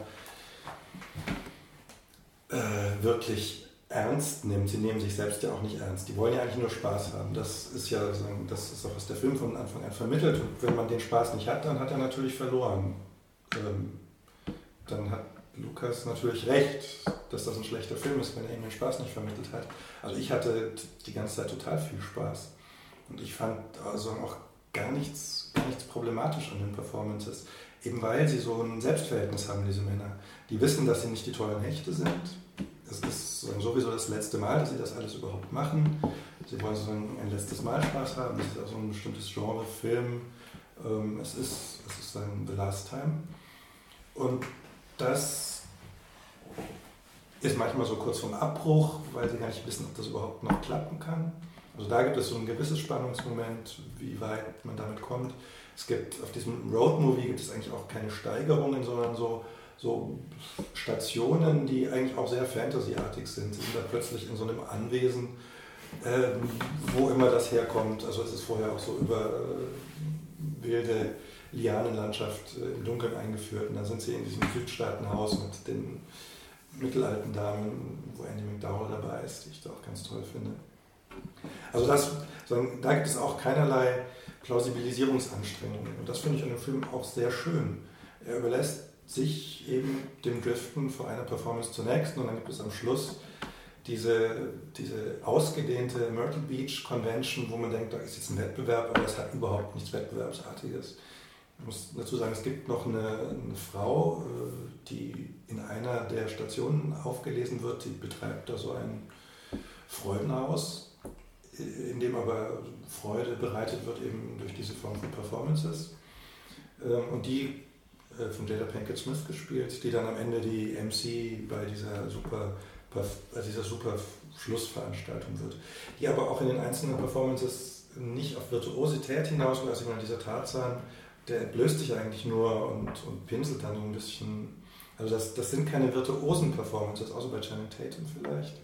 äh, wirklich ernst nimmt. Sie nehmen sich selbst ja auch nicht ernst. Die wollen ja eigentlich nur Spaß haben. Das ist ja, das ist auch was der Film von Anfang an vermittelt. Und wenn man den Spaß nicht hat, dann hat er natürlich verloren. Ähm, dann hat Lukas natürlich recht, dass das ein schlechter Film ist, wenn er ihm den Spaß nicht vermittelt hat. Also ich hatte die ganze Zeit total viel Spaß. Und ich fand also auch gar nichts, gar nichts problematisch an den Performances. Eben weil sie so ein Selbstverhältnis haben, diese Männer. Die wissen, dass sie nicht die tollen Hechte sind es ist sowieso das letzte Mal, dass sie das alles überhaupt machen. Sie wollen so ein, letztes Mal Spaß haben. Das ist auch so ein bestimmtes Genre, Film. Ähm, es ist, es ist ein The Last Time. Und das ist manchmal so kurz vorm Abbruch, weil sie gar nicht wissen, ob das überhaupt noch klappen kann. Also da gibt es so ein gewisses Spannungsmoment, wie weit man damit kommt. Es gibt auf diesem Roadmovie gibt es eigentlich auch keine Steigerungen, sondern so so Stationen, die eigentlich auch sehr fantasyartig sind. Sind da plötzlich in so einem Anwesen, äh, wo immer das herkommt. Also es ist vorher auch so über äh, wilde Lianenlandschaft äh, im Dunkeln eingeführt. Und dann sind sie in diesem Südstaatenhaus mit den mittelalten Damen, wo Andy McDowell dabei ist, die ich da auch ganz toll finde. Also das, da gibt es auch keinerlei Plausibilisierungsanstrengungen. Und das finde ich an dem Film auch sehr schön. Er überlässt sich eben dem Driften von einer Performance zur nächsten und dann gibt es am Schluss diese, diese ausgedehnte Myrtle Beach Convention, wo man denkt, da ist jetzt ein Wettbewerb, aber das hat überhaupt nichts Wettbewerbsartiges. Ich muss dazu sagen, es gibt noch eine, eine Frau, äh, die in einer der Stationen aufgelesen wird, die betreibt da so ein Freudenhaus, in dem aber Freude bereitet wird eben durch diese Form von Performances. Ähm, und die äh, von Jada Pinkett Smith gespielt, die dann am Ende die MC bei dieser super, bei dieser super Schlussveranstaltung wird. Die aber auch in den einzelnen Performances nicht auf Virtuosität hinaus, also ich meine, dieser Tarzan, der entblößt sich eigentlich nur und, und pinselt dann so ein bisschen. Also das, das sind keine virtuosen Performances, außer bei Channing Tatum vielleicht,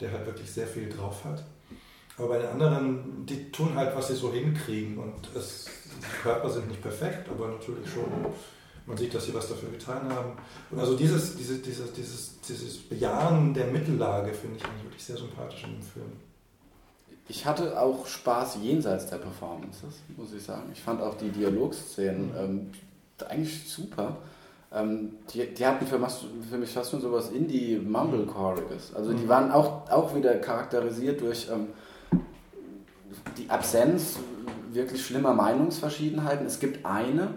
der halt wirklich sehr viel drauf hat. Aber bei den anderen, die tun halt, was sie so hinkriegen und es, die Körper sind nicht perfekt, aber natürlich schon Man sieht, dass sie was dafür getan haben. Und also dieses, diese, dieses, dieses, dieses Bejahen der Mittellage finde ich eigentlich wirklich sehr sympathisch in dem Film. Ich hatte auch Spaß jenseits der Performances, muss ich sagen. Ich fand auch die Dialogszenen ähm, eigentlich super. Ähm, die, die hatten für, für, mich fast schon sowas Indie-Mumblecoreiges. Also die mhm. waren auch, auch wieder charakterisiert durch ähm, die Absenz wirklich schlimmer Meinungsverschiedenheiten. Es gibt eine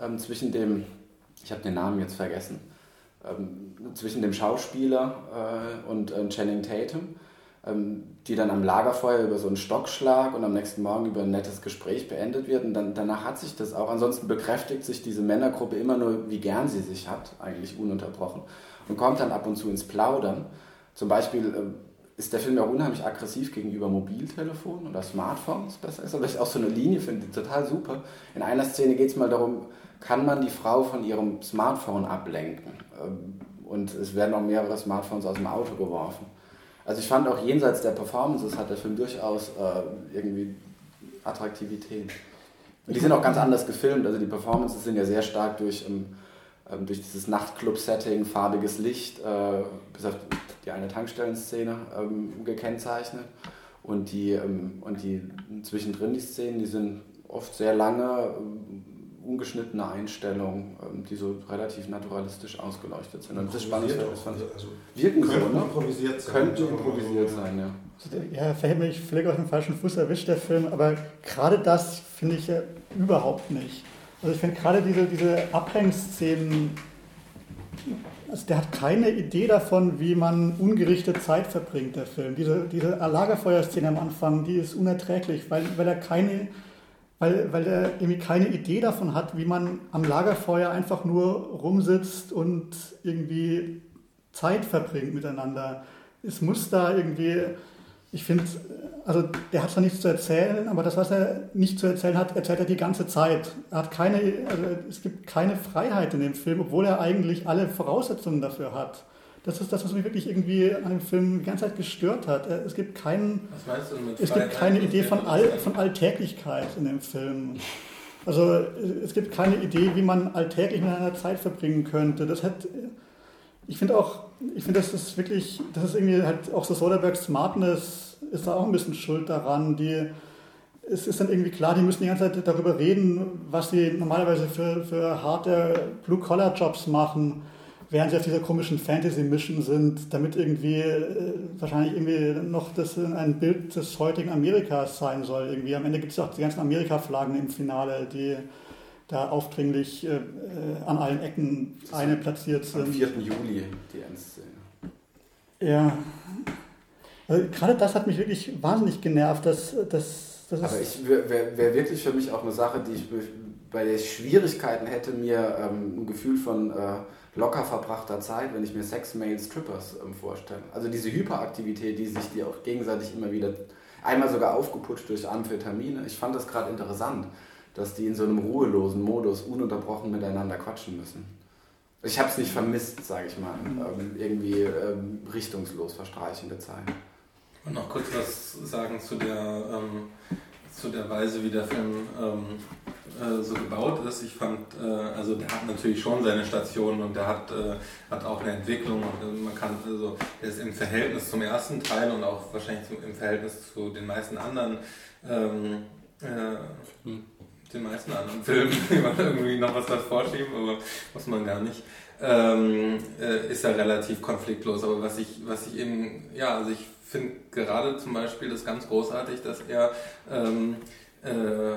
ähm, zwischen dem, ich habe den Namen jetzt vergessen, ähm, zwischen dem Schauspieler äh, und äh, Channing Tatum ähm, die dann am Lagerfeuer über so einen Stockschlag und am nächsten Morgen über ein nettes Gespräch beendet wird. Und dann, danach hat sich das auch. Ansonsten bekräftigt sich diese Männergruppe immer nur, wie gern sie sich hat, eigentlich ununterbrochen. Und kommt dann ab und zu ins Plaudern. Zum Beispiel äh, ist der Film ja unheimlich aggressiv gegenüber Mobiltelefonen oder Smartphones, besser ist. Aber ich auch so eine Linie finde, total super. In einer Szene geht es mal darum, kann man die Frau von ihrem Smartphone ablenken? Ähm, und es werden auch mehrere Smartphones aus dem Auto geworfen. Also ich fand auch jenseits der Performances hat der Film durchaus äh, irgendwie Attraktivität. Und die sind auch ganz anders gefilmt. Also die Performances sind ja sehr stark durch, ähm, ähm durch dieses Nachtclub-Setting, farbiges Licht, äh, bis auf die eine Tankstellenszene ähm, gekennzeichnet. Und die, ähm, und die zwischendrin die Szenen, die sind oft sehr lange, ungeschnittene Einstellungen, ähm, die so relativ naturalistisch ausgeleuchtet sind. Und das ist spannend. Das fand ich, also wirken so, ne? improvisiert sein. Könnte improvisiert sein, ja. Also ja, verhält mich völlig auf den falschen Fuß erwischt, der Film, aber gerade das finde ich ja überhaupt nicht. Also ich finde gerade diese, diese Abhängszenen, also der hat keine Idee davon, wie man ungerichtet Zeit verbringt, der Film. Diese, diese Lagerfeuerszene am Anfang, die ist unerträglich, weil, weil er keine weil, weil er irgendwie keine Idee davon hat, wie man am Lagerfeuer einfach nur rumsitzt und irgendwie Zeit verbringt miteinander. Es muss da irgendwie, ich finde, also der hat zwar nichts zu erzählen, aber das, was er nicht zu erzählen hat, erzählt er die ganze Zeit. Er hat keine, also es gibt keine Freiheit in dem Film, obwohl er eigentlich alle Voraussetzungen dafür hat. Das ist das, was mich wirklich irgendwie an dem Film die ganze Zeit gestört hat. Es gibt, keinen, es gibt keine Idee von, All, von Alltäglichkeit in dem Film. Also es gibt keine Idee, wie man alltäglich mit einer Zeit verbringen könnte. Das hat, ich finde auch, ich finde, das ist wirklich, das ist irgendwie halt auch so Soderberghs Smartness ist da auch ein bisschen schuld daran. Die, es ist dann irgendwie klar, die müssen die ganze Zeit darüber reden, was sie normalerweise für, für harte Blue-Collar-Jobs machen während sie auf dieser komischen Fantasy-Mission sind, damit irgendwie äh, wahrscheinlich irgendwie noch das ein Bild des heutigen Amerikas sein soll. Irgendwie. Am Ende gibt es auch die ganzen Amerika-Flaggen im Finale, die da aufdringlich äh, äh an allen Ecken eine platziert sind. Am 4. Juli die Endszene. Ja. Also, gerade das hat mich wirklich wahnsinnig genervt. Dass, dass Aber es wäre wär wirklich für mich auch eine Sache, die ich bei der ich Schwierigkeiten hätte, mir ähm, ein Gefühl von äh, locker verbrachter Zeit, wenn ich mir Sex, Male, Strippers ähm, vorstelle. Also diese Hyperaktivität, die sich die auch gegenseitig immer wieder, einmal sogar aufgeputscht durch Amphetamine. Ich fand das gerade interessant, dass die in so einem ruhelosen Modus ununterbrochen miteinander quatschen müssen. Ich habe es nicht vermisst, sage ich mal, ähm, irgendwie ähm, richtungslos verstreichende Zeit. Und noch kurz was sagen zu der, ähm, zu der Weise, wie der Film ähm, äh, so gebaut ist. Ich fand, äh, also der hat natürlich schon seine Stationen und der hat, äh, hat auch eine Entwicklung und man kann, also der ist im Verhältnis zum ersten Teil und auch wahrscheinlich zum, im Verhältnis zu den meisten anderen ähm, hm. den meisten anderen Filmen, (laughs) die man irgendwie noch was davor schieben, aber muss man gar nicht. Ähm, äh, ist er relativ konfliktlos. Aber was ich, was ich eben, ja, also ich finde gerade zum Beispiel das ganz großartig, dass er ähm, äh,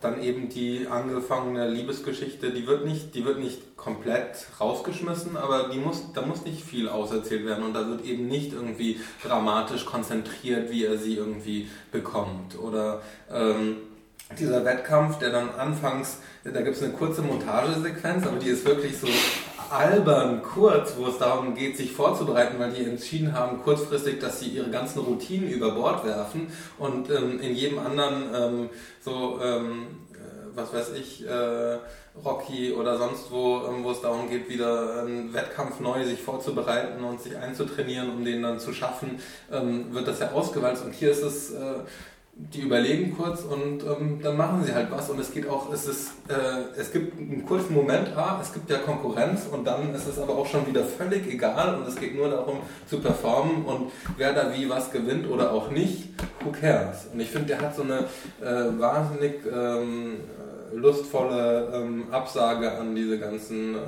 dann eben die angefangene Liebesgeschichte, die wird nicht, die wird nicht komplett rausgeschmissen, aber die muss, da muss nicht viel auserzählt werden und da wird eben nicht irgendwie dramatisch konzentriert, wie er sie irgendwie bekommt. Oder ähm, dieser Wettkampf, der dann anfangs, da gibt es eine kurze Montagesequenz, aber die ist wirklich so albern kurz, wo es darum geht, sich vorzubereiten, weil die entschieden haben, kurzfristig, dass sie ihre ganzen Routinen über Bord werfen und ähm, in jedem anderen ähm, so, ähm, äh, was weiß ich, äh, Rocky oder sonst wo, ähm, wo es darum geht, wieder einen Wettkampf neu sich vorzubereiten und sich einzutrainieren, um den dann zu schaffen, ähm, wird das ja ausgewalzt. Und hier ist es äh, die überlegen kurz und ähm, dann machen sie halt was und es geht auch, es ist, äh, es gibt einen kurzen Moment, ah, es gibt ja Konkurrenz und dann ist es aber auch schon wieder völlig egal und es geht nur darum zu performen und wer da wie was gewinnt oder auch nicht, who cares? Und ich finde, der hat so eine äh, wahnsinnig ähm, lustvolle ähm, Absage an diese ganzen äh,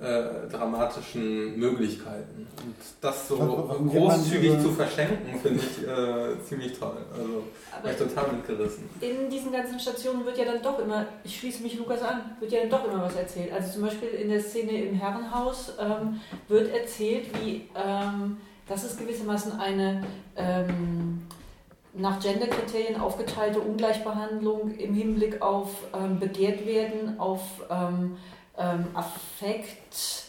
äh, dramatischen Möglichkeiten. Und das so Warum großzügig zu verschenken, finde ich äh, ziemlich toll. Also war ich total mitgerissen. In diesen ganzen Stationen wird ja dann doch immer, ich schließe mich Lukas an, wird ja dann doch immer was erzählt. Also zum Beispiel in der Szene im Herrenhaus ähm, wird erzählt, wie ähm, das ist gewissermaßen eine ähm, nach Genderkriterien aufgeteilte Ungleichbehandlung im Hinblick auf ähm, begehrt werden, auf ähm, ähm, Affekt,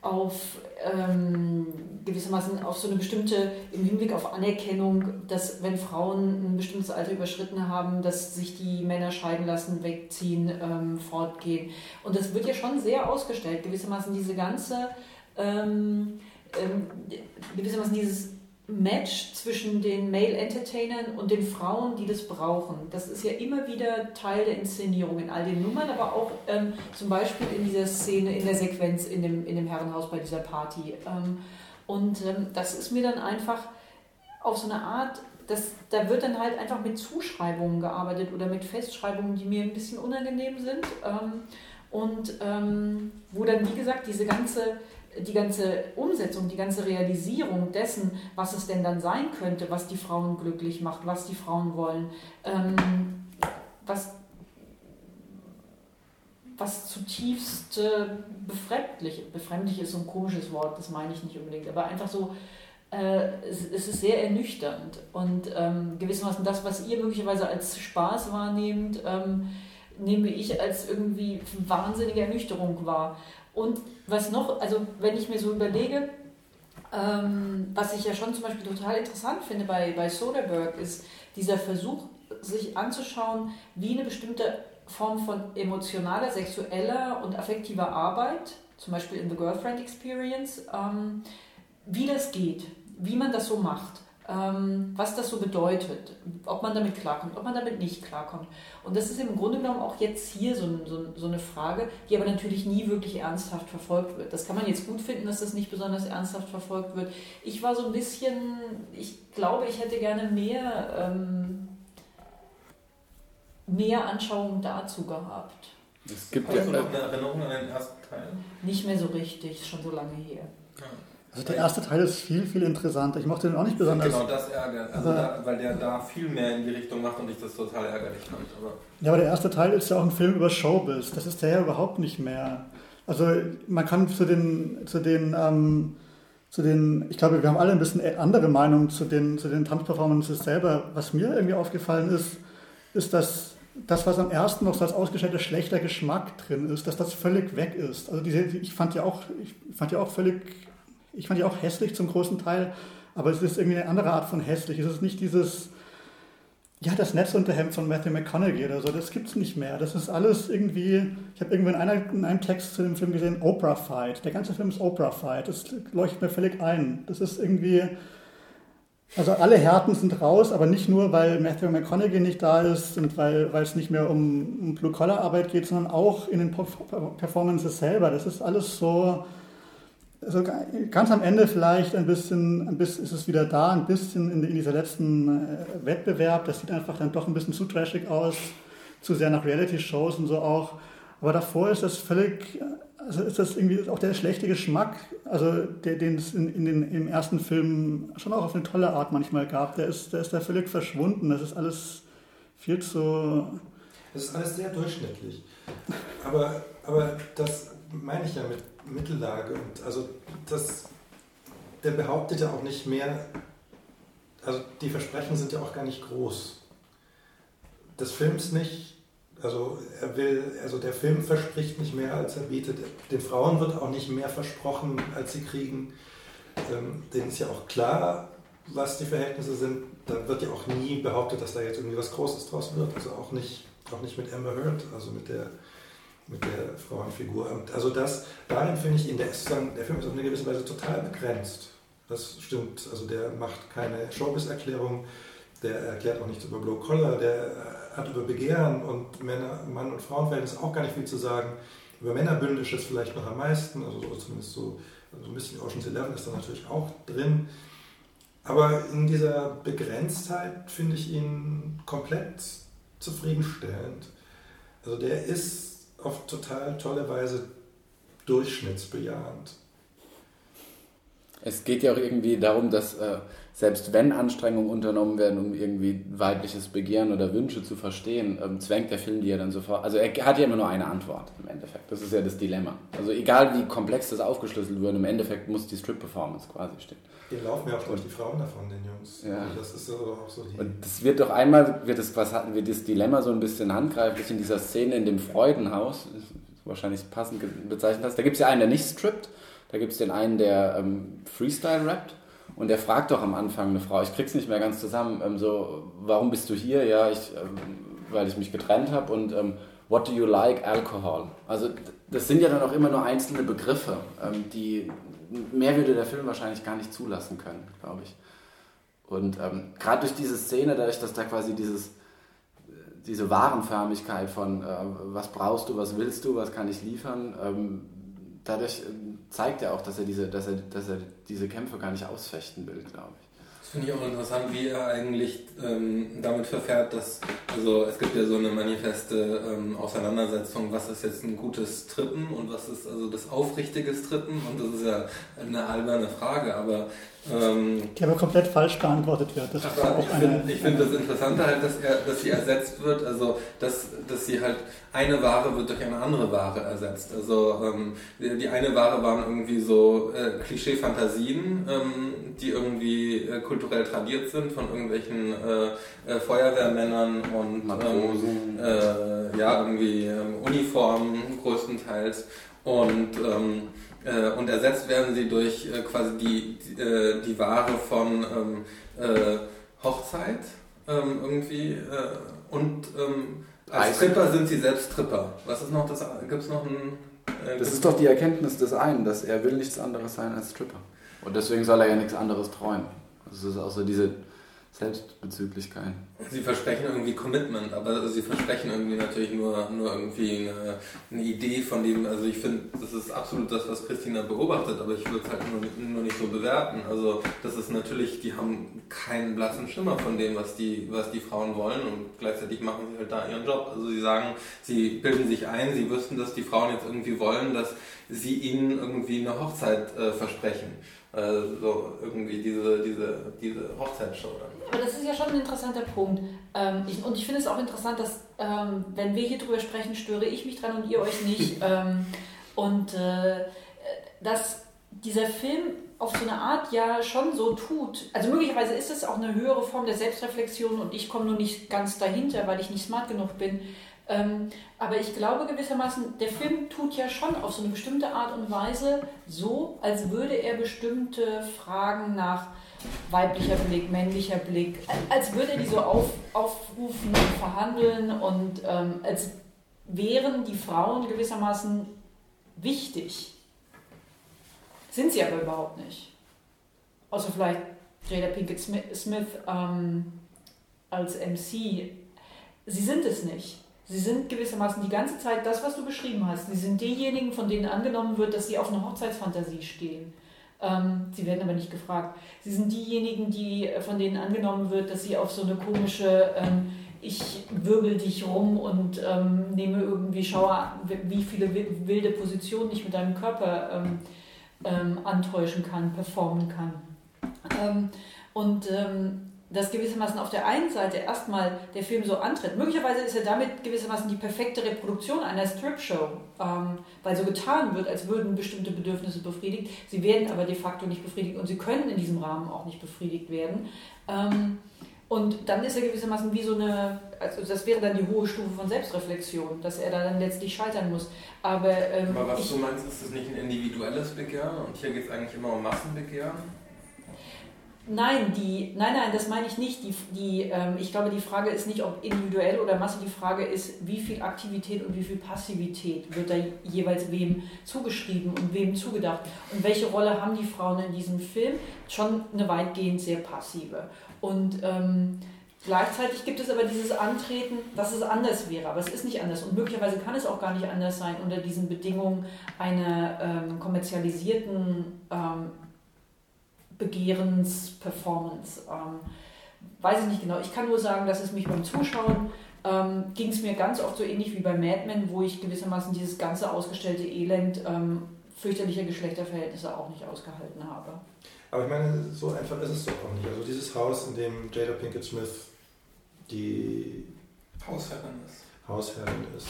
auf ähm, gewissermaßen auf so eine bestimmte, im Hinblick auf Anerkennung, dass wenn Frauen ein bestimmtes Alter überschritten haben, dass sich die Männer scheiden lassen, wegziehen, ähm, fortgehen. Und das wird ja schon sehr ausgestellt, gewissermaßen diese ganze, ähm, ähm, gewissermaßen dieses Match zwischen den Male-Entertainern und den Frauen, die das brauchen. Das ist ja immer wieder Teil der Inszenierung in all den Nummern, aber auch ähm, zum Beispiel in dieser Szene, in der Sequenz in dem, in dem Herrenhaus bei dieser Party. Ähm, und ähm, das ist mir dann einfach auf so eine Art, das, da wird dann halt einfach mit Zuschreibungen gearbeitet oder mit Festschreibungen, die mir ein bisschen unangenehm sind. Ähm, und ähm, wo dann, wie gesagt, diese ganze die ganze Umsetzung, die ganze Realisierung dessen, was es denn dann sein könnte, was die Frauen glücklich macht, was die Frauen wollen, ähm, was, was zutiefst äh, befremdlich, befremdlich ist so ein komisches Wort, das meine ich nicht unbedingt, aber einfach so, äh, es, es, ist sehr ernüchternd und ähm, gewissermaßen das, was ihr möglicherweise als Spaß wahrnehmt, ähm, nehme ich als irgendwie wahnsinnige Ernüchterung wahr. Und was noch, also wenn ich mir so überlege, ähm, was ich ja schon zum Beispiel total interessant finde bei, bei Soderbergh, ist dieser Versuch, sich anzuschauen, wie eine bestimmte Form von emotionaler, sexueller und affektiver Arbeit, zum Beispiel in The Girlfriend Experience, ähm, wie das geht, wie man das so macht was das so bedeutet, ob man damit klarkommt, ob man damit nicht klarkommt. Und das ist im Grunde genommen auch jetzt hier so, so, so, eine Frage, die aber natürlich nie wirklich ernsthaft verfolgt wird. Das kann man jetzt gut finden, dass das nicht besonders ernsthaft verfolgt wird. Ich war so ein bisschen, ich glaube, ich hätte gerne mehr, ähm, mehr Anschauungen dazu gehabt. Es gibt ja noch eine Erinnerung an den ersten Teil? Nicht mehr so richtig, schon so lange her. Ja. Also der erste Teil ist viel, viel interessanter. Ich mochte den auch nicht besonders. Genau, das ärgert. Also da, weil der da viel mehr in die Richtung macht und ich das total ärgerlich fand. Aber ja, aber der erste Teil ist ja auch ein Film über Showbiz. Das ist der ja überhaupt nicht mehr. Also man kann zu den, zu den, ähm, zu den, ich glaube, wir haben alle ein bisschen andere Meinungen zu den, zu den Tanzperformances selber. Was mir irgendwie aufgefallen ist, ist, dass das, was am ersten noch so als ausgestellter schlechter Geschmack drin ist, dass das völlig weg ist. Also diese, ich fand ja auch, ich fand ja auch völlig ich fand die auch hässlich zum großen Teil, aber es ist irgendwie eine andere Art von hässlich. Es ist nicht dieses, ja, das Netzunterhemd von Matthew McConaughey oder so, das gibt es nicht mehr. Das ist alles irgendwie, ich habe irgendwo in, in einem Text zu dem Film gesehen, Oprah Fight. Der ganze Film ist Oprah Fight. Das leuchtet mir völlig ein. Das ist irgendwie, also alle Härten sind raus, aber nicht nur, weil Matthew McConaughey nicht da ist und weil es nicht mehr um, um Blue-Collar-Arbeit geht, sondern auch in den Performances selber. Das ist alles so, also ganz am Ende vielleicht ein bisschen, ein bisschen ist es wieder da, ein bisschen in, in dieser letzten äh, Wettbewerb. Das sieht einfach dann doch ein bisschen zu trashig aus, zu sehr nach Reality-Shows und so auch. Aber davor ist das völlig, also ist das irgendwie auch der schlechte Geschmack, also der, den es in, in den, im ersten Film schon auch auf eine tolle Art manchmal gab, der ist, der ist da völlig verschwunden. Das ist alles viel zu. Das ist alles sehr durchschnittlich. Aber, aber das meine ich ja mit Mittellage. Und also das, der behauptet ja auch nicht mehr, also die Versprechen sind ja auch gar nicht groß. Des Films nicht, also er will, also der Film verspricht nicht mehr, als er bietet. Den Frauen wird auch nicht mehr versprochen, als sie kriegen. Ähm, denen ist ja auch klar, was die Verhältnisse sind. Da wird ja auch nie behauptet, dass da jetzt irgendwie was Großes draus wird. Also auch nicht, auch nicht mit Amber Heard, also mit der mit der Frauenfigur. Und also das, darin finde ich ihn, der, ist dann, der Film ist auf eine gewisse Weise total begrenzt. Das stimmt. Also der macht keine Showbiz-Erklärung. der erklärt auch nichts über Blow Collar, der hat über Begehren und Männer, Mann- und Frauenverhältnis auch gar nicht viel zu sagen. Über Männerbündisches vielleicht noch am meisten, also so, zumindest so, so ein bisschen Ocean's Eleven ist da natürlich auch drin. Aber in dieser Begrenztheit finde ich ihn komplett zufriedenstellend. Also der ist auf total tolle Weise durchschnittsbejahend. Es geht ja auch irgendwie darum, dass äh, selbst wenn Anstrengungen unternommen werden, um irgendwie weibliches Begehren oder Wünsche zu verstehen, ähm, zwängt der Film die ja dann sofort. Also er hat ja immer nur eine Antwort im Endeffekt. Das ist ja das Dilemma. Also egal wie komplex das aufgeschlüsselt wird, im Endeffekt muss die Strip-Performance quasi stehen. Die laufen ja auch durch die Frauen davon, den Jungs. Ja. Also das ist so auch so die. Und das wird doch einmal, wird das, was hatten wir, das Dilemma so ein bisschen handgreiflich in dieser Szene in dem Freudenhaus, wahrscheinlich passend bezeichnet hast. Da gibt es ja einen, der nicht strippt, da gibt es den einen, der ähm, Freestyle rappt. Und der fragt doch am Anfang eine Frau, ich krieg's nicht mehr ganz zusammen, ähm, so, warum bist du hier? Ja, ich, ähm, weil ich mich getrennt habe und ähm, what do you like? Alcohol. Also das sind ja dann auch immer nur einzelne Begriffe, ähm, die mehr würde der Film wahrscheinlich gar nicht zulassen können, glaube ich. Und ähm, gerade durch diese Szene, dadurch, dass da quasi dieses, diese Warenförmigkeit von äh, was brauchst du, was willst du, was kann ich liefern, ähm, dadurch ähm, zeigt er auch, dass er diese, dass er, dass er diese Kämpfe gar nicht ausfechten will, glaube ich. Das finde ich auch interessant, wie er eigentlich ähm, damit verfährt, dass, also es gibt ja so eine manifeste ähm, Auseinandersetzung, was ist jetzt ein gutes Trippen und was ist also das aufrichtiges Trippen und das ist ja eine alberne Frage, aber ähm, die aber komplett falsch beantwortet wird. Das aber auch ich finde find das Interessante halt, dass, er, dass sie ersetzt wird, also dass, dass sie halt eine Ware wird durch eine andere Ware ersetzt. Also ähm, die, die eine Ware waren irgendwie so äh, Klischee-Fantasien, ähm, die irgendwie äh, kulturell tradiert sind von irgendwelchen äh, äh, Feuerwehrmännern und Matrosen. ähm, äh, ja irgendwie ähm, Uniformen größtenteils und ähm, äh, und ersetzt werden sie durch äh, quasi die, die, äh, die Ware von ähm, äh, Hochzeit ähm, irgendwie äh, und ähm, als Eis. Tripper sind sie selbst Tripper. Was ist noch das? Gibt es noch ein? Das ist doch die Erkenntnis des einen, dass er will nichts anderes sein als Stripper. Und deswegen soll er ja nichts anderes träumen. Das ist auch so diese Selbstbezüglichkeit. Sie versprechen irgendwie Commitment, aber sie versprechen irgendwie natürlich nur, nur irgendwie eine, eine Idee von dem, also ich finde, das ist absolut das, was Christina beobachtet, aber ich würde es halt nur, nur nicht so bewerten. Also das ist natürlich, die haben keinen blassen Schimmer von dem, was die, was die Frauen wollen und gleichzeitig machen sie halt da ihren Job. Also sie sagen, sie bilden sich ein, sie wüssten, dass die Frauen jetzt irgendwie wollen, dass sie ihnen irgendwie eine Hochzeit äh, versprechen. Äh, so irgendwie diese, diese, diese Hochzeitsshow dann. Aber das ist ja schon ein interessanter Punkt. Ähm, ich, und ich finde es auch interessant, dass, ähm, wenn wir hier drüber sprechen, störe ich mich dran und ihr euch nicht. (laughs) ähm, und äh, dass dieser Film auf so eine Art ja schon so tut. Also möglicherweise ist es auch eine höhere Form der Selbstreflexion und ich komme nur nicht ganz dahinter, weil ich nicht smart genug bin. Ähm, aber ich glaube gewissermaßen, der Film tut ja schon auf so eine bestimmte Art und Weise so, als würde er bestimmte Fragen nach weiblicher Blick, männlicher Blick, als würde die so auf, aufrufen und verhandeln und ähm, als wären die Frauen gewissermaßen wichtig. Sind sie aber überhaupt nicht. Außer vielleicht Jada Pinkett Smith, ähm, als MC. Sie sind es nicht. Sie sind gewissermaßen die ganze Zeit das, was du beschrieben hast. Sie sind diejenigen, von denen angenommen wird, dass sie auf eine Hochzeitsfantasie stehen. Ähm, sie werden aber nicht gefragt. Sie sind diejenigen, die, von denen angenommen wird, dass sie auf so eine komische, ähm, ich wirbel dich rum und ähm, nehme irgendwie, schaue, wie viele wilde Positionen ich mit deinem Körper ähm, ähm, antäuschen kann, performen kann. Ähm, und dass gewissermaßen auf der einen Seite erstmal der Film so antritt. Möglicherweise ist er damit gewissermaßen die perfekte Reproduktion einer Strip-Show, ähm, weil so getan wird, als würden bestimmte Bedürfnisse befriedigt. Sie werden aber de facto nicht befriedigt und sie können in diesem Rahmen auch nicht befriedigt werden. Ähm, und dann ist er gewissermaßen wie so eine, also das wäre dann die hohe Stufe von Selbstreflexion, dass er da dann letztlich scheitern muss. Aber, ähm, aber was ich, du meinst, ist das nicht ein individuelles Begehren und hier geht es eigentlich immer um Massenbegehren? Nein, die, nein, nein, das meine ich nicht. Die, die, ähm, ich glaube, die Frage ist nicht, ob individuell oder Masse. Die Frage ist, wie viel Aktivität und wie viel Passivität wird da jeweils wem zugeschrieben und wem zugedacht. Und welche Rolle haben die Frauen in diesem Film? Schon eine weitgehend sehr passive. Und ähm, Gleichzeitig gibt es aber dieses Antreten, dass es anders wäre, aber es ist nicht anders und möglicherweise kann es auch gar nicht anders sein unter diesen Bedingungen einer ähm, kommerzialisierten ähm, Begehrensperformance. Ähm, weiß ich nicht genau. Ich kann nur sagen, dass es mich beim Zuschauen ähm, ging es mir ganz oft so ähnlich wie bei Mad Men, wo ich gewissermaßen dieses ganze ausgestellte Elend ähm, fürchterlicher Geschlechterverhältnisse auch nicht ausgehalten habe. Aber ich meine, so einfach ist es doch auch nicht. Also dieses Haus, in dem Jada Pinkett Smith die Hausherrin ist. Hausherrin ist.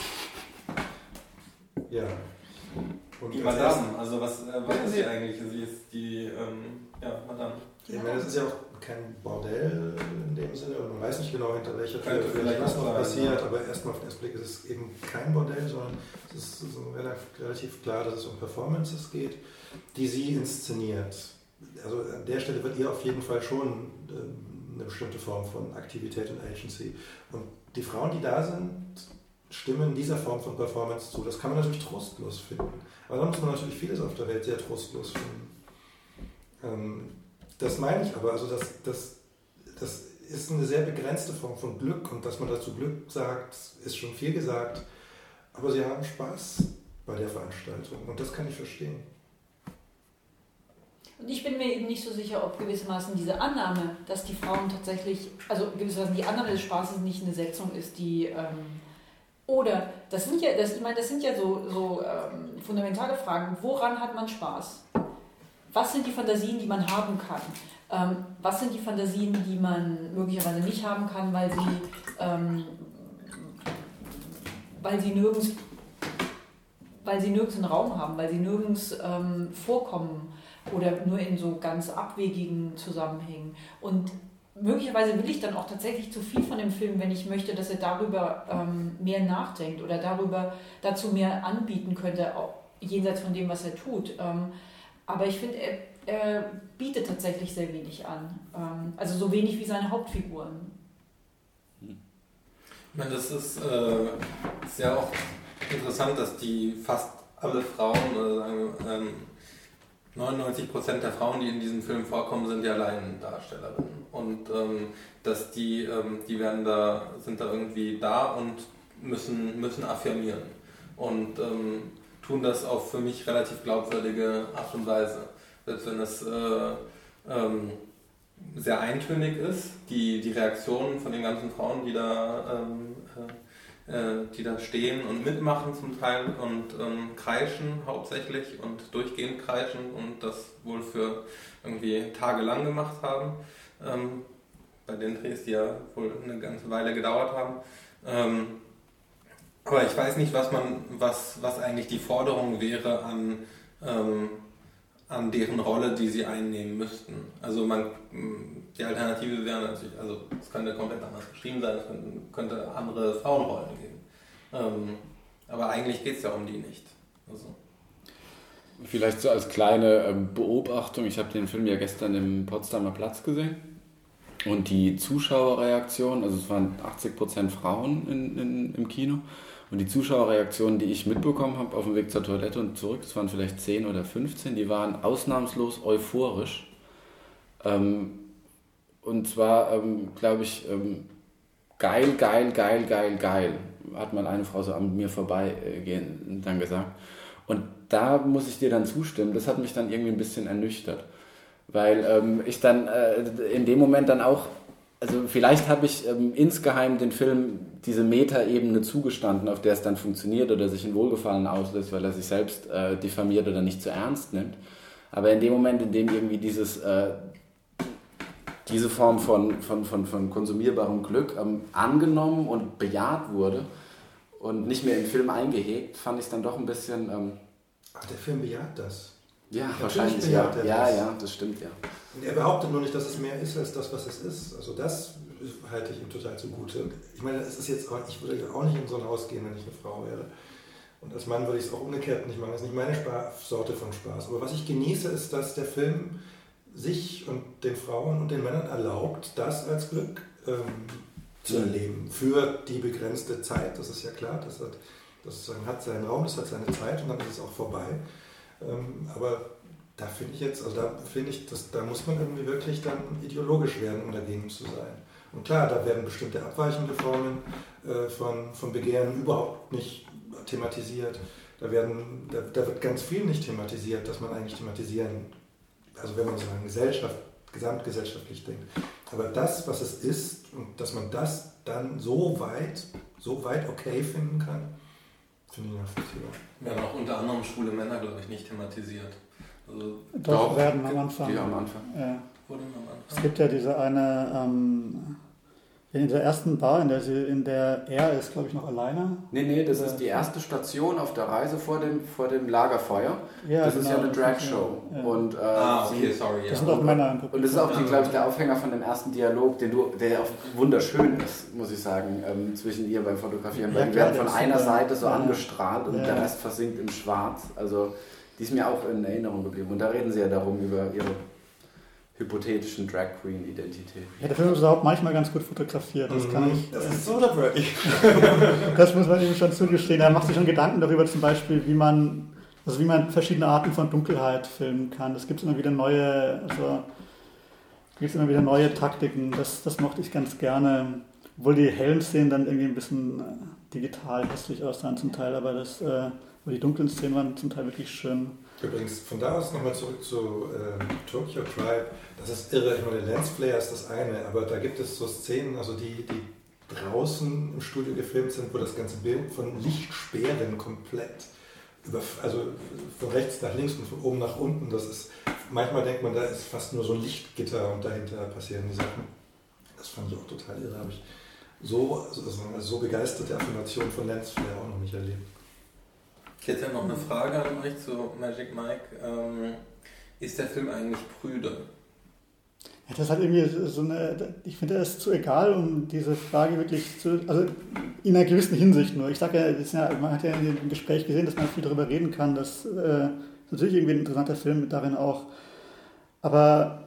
Ja. Und die Madame, also was, äh, was ist sie eigentlich? Sie ist die, ähm, ja, Madame. Ich meine, das ist ja auch kein Bordell in dem Sinne, und man weiß nicht genau, hinter welcher Tür vielleicht was noch passiert, ja. aber erstmal auf den ersten Blick ist es eben kein Bordell, sondern es ist so relativ, klar, dass es um Performances geht, die sie inszeniert. Also an der Stelle wird ihr auf jeden Fall schon ähm, eine bestimmte Form von Aktivität und Agency. Und die Frauen, die da sind, stimmen dieser Form von Performance zu. Das kann man natürlich trostlos finden. Aber dann muss man natürlich vieles auf der Welt sehr trostlos finden. Ähm, das meine ich aber, also das, das, das ist eine sehr begrenzte Form von Glück und dass man dazu Glück sagt, ist schon viel gesagt. Aber sie haben Spaß bei der Veranstaltung und das kann ich verstehen. Und ich bin mir eben nicht so sicher, ob gewissermaßen diese Annahme, dass die Frauen tatsächlich, also gewissermaßen die Annahme des Spaßes nicht eine Setzung ist, die ähm, oder das sind ja, das, ich meine, das sind ja so, so ähm, fundamentale Fragen. Woran hat man Spaß? Was sind die Fantasien, die man haben kann? Ähm, was sind die Fantasien, die man möglicherweise nicht haben kann, weil sie, ähm, weil sie nirgends, weil sie nirgends einen Raum haben, weil sie nirgends ähm, vorkommen oder nur in so ganz abwegigen Zusammenhängen. Und möglicherweise will ich dann auch tatsächlich zu viel von dem Film, wenn ich möchte, dass er darüber ähm, mehr nachdenkt oder darüber dazu mehr anbieten könnte, auch jenseits von dem, was er tut. Ähm, aber ich finde, er, er, bietet tatsächlich sehr wenig an. Ähm, also so wenig wie seine Hauptfiguren. Ich meine, das ist, äh, ist ja auch interessant, dass die fast alle Frauen, oder sagen wir, ähm, 99% der Frauen, die in diesem Film vorkommen, sind ja Laiendarstellerinnen. Und ähm, dass die, ähm, die werden da, sind da irgendwie da und müssen, müssen affirmieren. Und ähm, tun das auf für mich relativ glaubwürdige Art und Weise. Selbst wenn es äh, ähm, sehr eintönig ist, die, die Reaktionen von den ganzen Frauen, die da, ähm, äh, die da stehen und mitmachen zum Teil und ähm, kreischen hauptsächlich und durchgehend kreischen und das wohl für irgendwie tagelang gemacht haben, ähm, bei den Drehs, die ja wohl eine ganze Weile gedauert haben. Aber ich weiß nicht, was man, was, was eigentlich die Forderung wäre an, ähm, an deren Rolle, die sie einnehmen müssten. Also man, die Alternative wäre natürlich, also es könnte komplett anders geschrieben sein, es könnte, könnte andere Frauenrollen geben. Ähm, aber eigentlich geht es ja um die nicht. Also. Vielleicht so als kleine ähm, Beobachtung, ich habe den Film ja gestern im Potsdamer Platz gesehen und die Zuschauerreaktion, also es waren 80% Frauen in, in, im Kino und die Zuschauerreaktionen, die ich mitbekommen habe auf dem Weg zur Toilette und zurück, das waren vielleicht 10 oder 15, die waren ausnahmslos euphorisch. Ähm, und zwar, ähm, glaube ich, ähm, geil, geil, geil, geil, geil, hat mal eine Frau so an mir vorbeigehen dann gesagt. Und da muss ich dir dann zustimmen, das hat mich dann irgendwie ein bisschen ernüchtert. Weil ähm, ich dann äh, in dem Moment dann auch, also vielleicht habe ich ähm, insgeheim den Film diese Metaebene zugestanden, auf der es dann funktioniert oder sich ein Wohlgefallen auslöst, weil er sich selbst äh, diffamiert oder nicht zu ernst nimmt. Aber in dem Moment, in dem irgendwie dieses, äh, diese Form von, von, von, von konsumierbarem Glück ähm, angenommen und bejaht wurde und nicht mehr im Film eingehegt, fand ich es dann doch ein bisschen... Ähm, Ach, der Film bejaht das. Ja, Natürlich wahrscheinlich ja. Ja, das. ja, das stimmt ja. Und er behauptet nur nicht, dass es mehr ist als das, was es ist. Also das halte ich ihm total zugute. Ich meine, es ist jetzt auch, ich würde ja auch nicht in so ein Haus gehen, wenn ich eine Frau wäre. Und als Mann würde ich es auch umgekehrt nicht machen. Das ist nicht meine Spa Sorte von Spaß. Aber was ich genieße, ist, dass der Film sich und den Frauen und den Männern erlaubt, das als Glück ähm, zu erleben. Für die begrenzte Zeit, das ist ja klar. Das hat, das hat seinen Raum, das hat seine Zeit und dann ist es auch vorbei. Ähm, aber da finde ich jetzt, also da finde ich, dass, da muss man irgendwie wirklich dann ideologisch werden, um dagegen zu sein. Und klar, da werden bestimmte abweichende Formen äh, von, von Begehren überhaupt nicht thematisiert. Da, werden, da, da, wird ganz viel nicht thematisiert, dass man eigentlich thematisieren, also wenn man so an Gesellschaft, gesamtgesellschaftlich denkt. Aber das, was es ist und dass man das dann so weit, so weit okay finden kann, finde ich nachvollziehbar. Wir haben auch unter anderem schwule Männer, glaube ich, nicht thematisiert. Also, Doch, werden am Anfang. Die am Anfang. Ja. Es gibt ja diese eine, ähm, in der ersten Bar, in der, sie, in der er ist, glaube ich, noch alleine. Nee, nee, das ist die erste Station auf der Reise vor dem, vor dem Lagerfeuer. Ja, das genau, ist ja eine Drag-Show. Ja. Und, äh, ah, okay, sorry. Das sind auch Männer im Und das ist auch, glaube ich, der Aufhänger von dem ersten Dialog, den du, der auch wunderschön ist, muss ich sagen, ähm, zwischen ihr beim Fotografieren. Weil ja, die werden von einer Seite so angestrahlt und der Rest versinkt im Schwarz. Also die ist mir auch in Erinnerung geblieben. Und da reden sie ja darum, über ihre hypothetischen Drag Queen Identität. Ja, der Film ist überhaupt manchmal ganz gut fotografiert. Das kann ich. Das ist so dabwürdig. (laughs) das muss man ihm schon zugestehen. Er macht sich schon Gedanken darüber, zum Beispiel, wie man, also wie man verschiedene Arten von Dunkelheit filmen kann. Es gibt immer wieder neue, also gibt immer wieder neue Taktiken. Das, das mochte ich ganz gerne. Obwohl die hellen Szenen dann irgendwie ein bisschen äh, digital hässlich aussahen zum Teil, aber das, äh, die dunklen Szenen waren zum Teil wirklich schön. Übrigens, von da aus nochmal zurück zu äh, Tokyo Tribe. Das ist irre. Ich meine, Lensflare ist das eine, aber da gibt es so Szenen, also die, die draußen im Studio gefilmt sind, wo das ganze Bild von Lichtsperren komplett über, also von rechts nach links und von oben nach unten. Das ist, manchmal denkt man, da ist fast nur so ein Lichtgitter und dahinter passieren die Sachen. Das fand ich auch total irre. Habe ich so, also, so begeisterte Affirmation von Lensflare auch noch nicht erlebt. Ich hätte noch eine Frage an euch zu Magic Mike. Ähm, ist der Film eigentlich prüde? Ja, das hat irgendwie so eine, ich finde, das ist zu egal, um diese Frage wirklich zu, also in einer gewissen Hinsicht nur. Ich sage ja, ja, man hat ja in dem Gespräch gesehen, dass man viel darüber reden kann. Das äh, ist natürlich irgendwie ein interessanter Film mit darin auch. Aber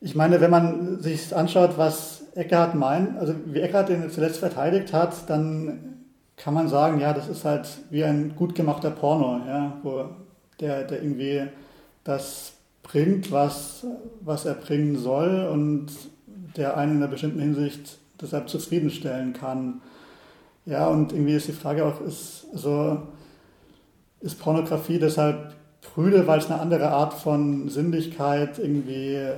ich meine, wenn man sich anschaut, was Eckhart meint, also wie Eckhart den zuletzt verteidigt hat, dann kann man sagen, ja, das ist halt wie ein gut gemachter Porno, ja, wo der, der irgendwie das bringt, was, was er bringen soll und der einen in einer bestimmten Hinsicht deshalb zufriedenstellen kann. Ja, und irgendwie ist die Frage auch, ist, also, ist Pornografie deshalb prüde, weil es eine andere Art von Sinnlichkeit irgendwie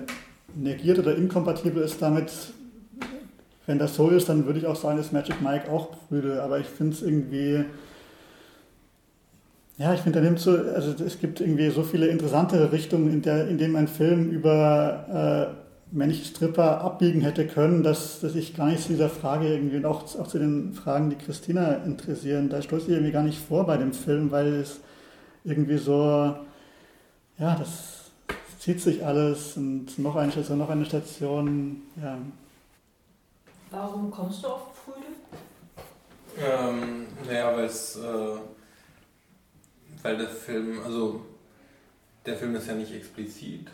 negiert oder inkompatibel ist damit, wenn das so ist, dann würde ich auch sagen, ist Magic Mike auch prüde. Aber ich finde es irgendwie. Ja, ich finde, da nimmt so, also es gibt irgendwie so viele interessante Richtungen, in, der, in denen ein Film über äh, männliche Stripper abbiegen hätte können, dass, dass ich gar nicht zu dieser Frage irgendwie und auch, auch zu den Fragen, die Christina interessieren, da stoße ich irgendwie gar nicht vor bei dem Film, weil es irgendwie so, ja, das zieht sich alles und noch eine Station, noch eine Station, ja. Warum kommst du auf Früde? Ähm, naja, weil es, äh, weil der Film, also der Film ist ja nicht explizit.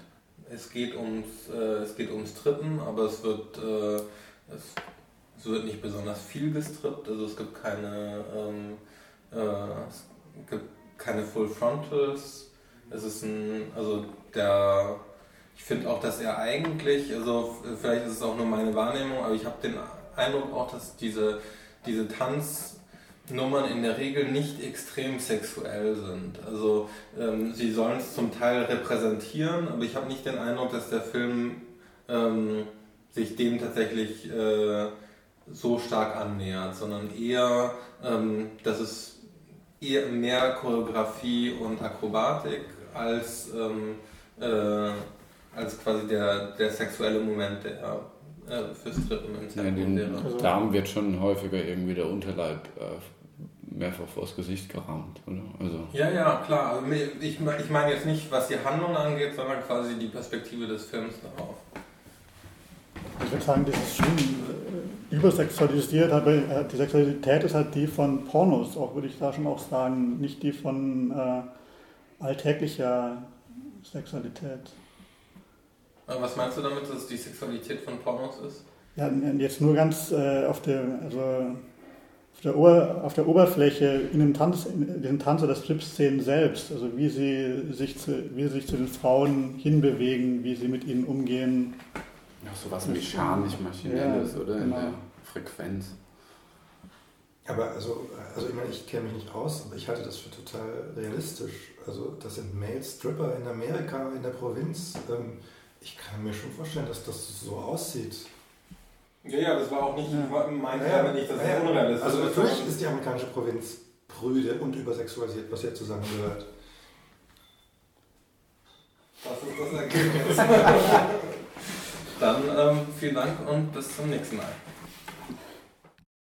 Es geht ums, äh, es geht ums Trippen, aber es wird, äh, es, es, wird nicht besonders viel gestrippt. Also es gibt keine, ähm, äh, es gibt keine Full Frontals. Es ist ein, also der ich finde auch, dass er eigentlich, also vielleicht ist es auch nur meine Wahrnehmung, aber ich habe den Eindruck auch, dass diese, diese Tanznummern in der Regel nicht extrem sexuell sind. Also ähm, sie sollen es zum Teil repräsentieren, aber ich habe nicht den Eindruck, dass der Film ähm, sich dem tatsächlich äh, so stark annähert, sondern eher, ähm, dass es eher mehr Choreografie und Akrobatik als ähm, äh, als quasi der, der sexuelle Moment, der äh, fürs im Zentrum ja, wäre. Also Damen wird schon häufiger irgendwie der Unterleib äh, mehrfach vors Gesicht gerammt, oder? Also. Ja, ja, klar. Also ich, ich meine jetzt nicht, was die Handlung angeht, sondern quasi die Perspektive des Films darauf. Ich würde sagen, das ist schon äh, übersexualisiert, aber äh, die Sexualität ist halt die von Pornos, auch würde ich da schon auch sagen, nicht die von äh, alltäglicher Sexualität. Was meinst du damit, dass es die Sexualität von Pornos ist? Ja, jetzt nur ganz äh, auf, der, also auf, der Ober, auf der Oberfläche in dem Tanz, in den Tanz- oder Strip-Szenen selbst, also wie sie, sich zu, wie sie sich zu den Frauen hinbewegen, wie sie mit ihnen umgehen. Ja, sowas mechanisch maschinelles, Ja, oder? In genau. der Frequenz. Aber also, also ich meine, ich kenne mich nicht aus, aber ich halte das für total realistisch. Also das sind Male-Stripper in Amerika, in der Provinz. Ähm, ich kann mir schon vorstellen, dass das so aussieht. Ja, ja, das war auch nicht Ja. mein Naja, Thema, nicht, das naja, ist unrealistisch. Also natürlich ist die amerikanische Provinz prüde und übersexualisiert, was ja zusammengehört. Das ist das Ergebnis. (laughs) Dann ähm, vielen Dank und bis zum nächsten Mal.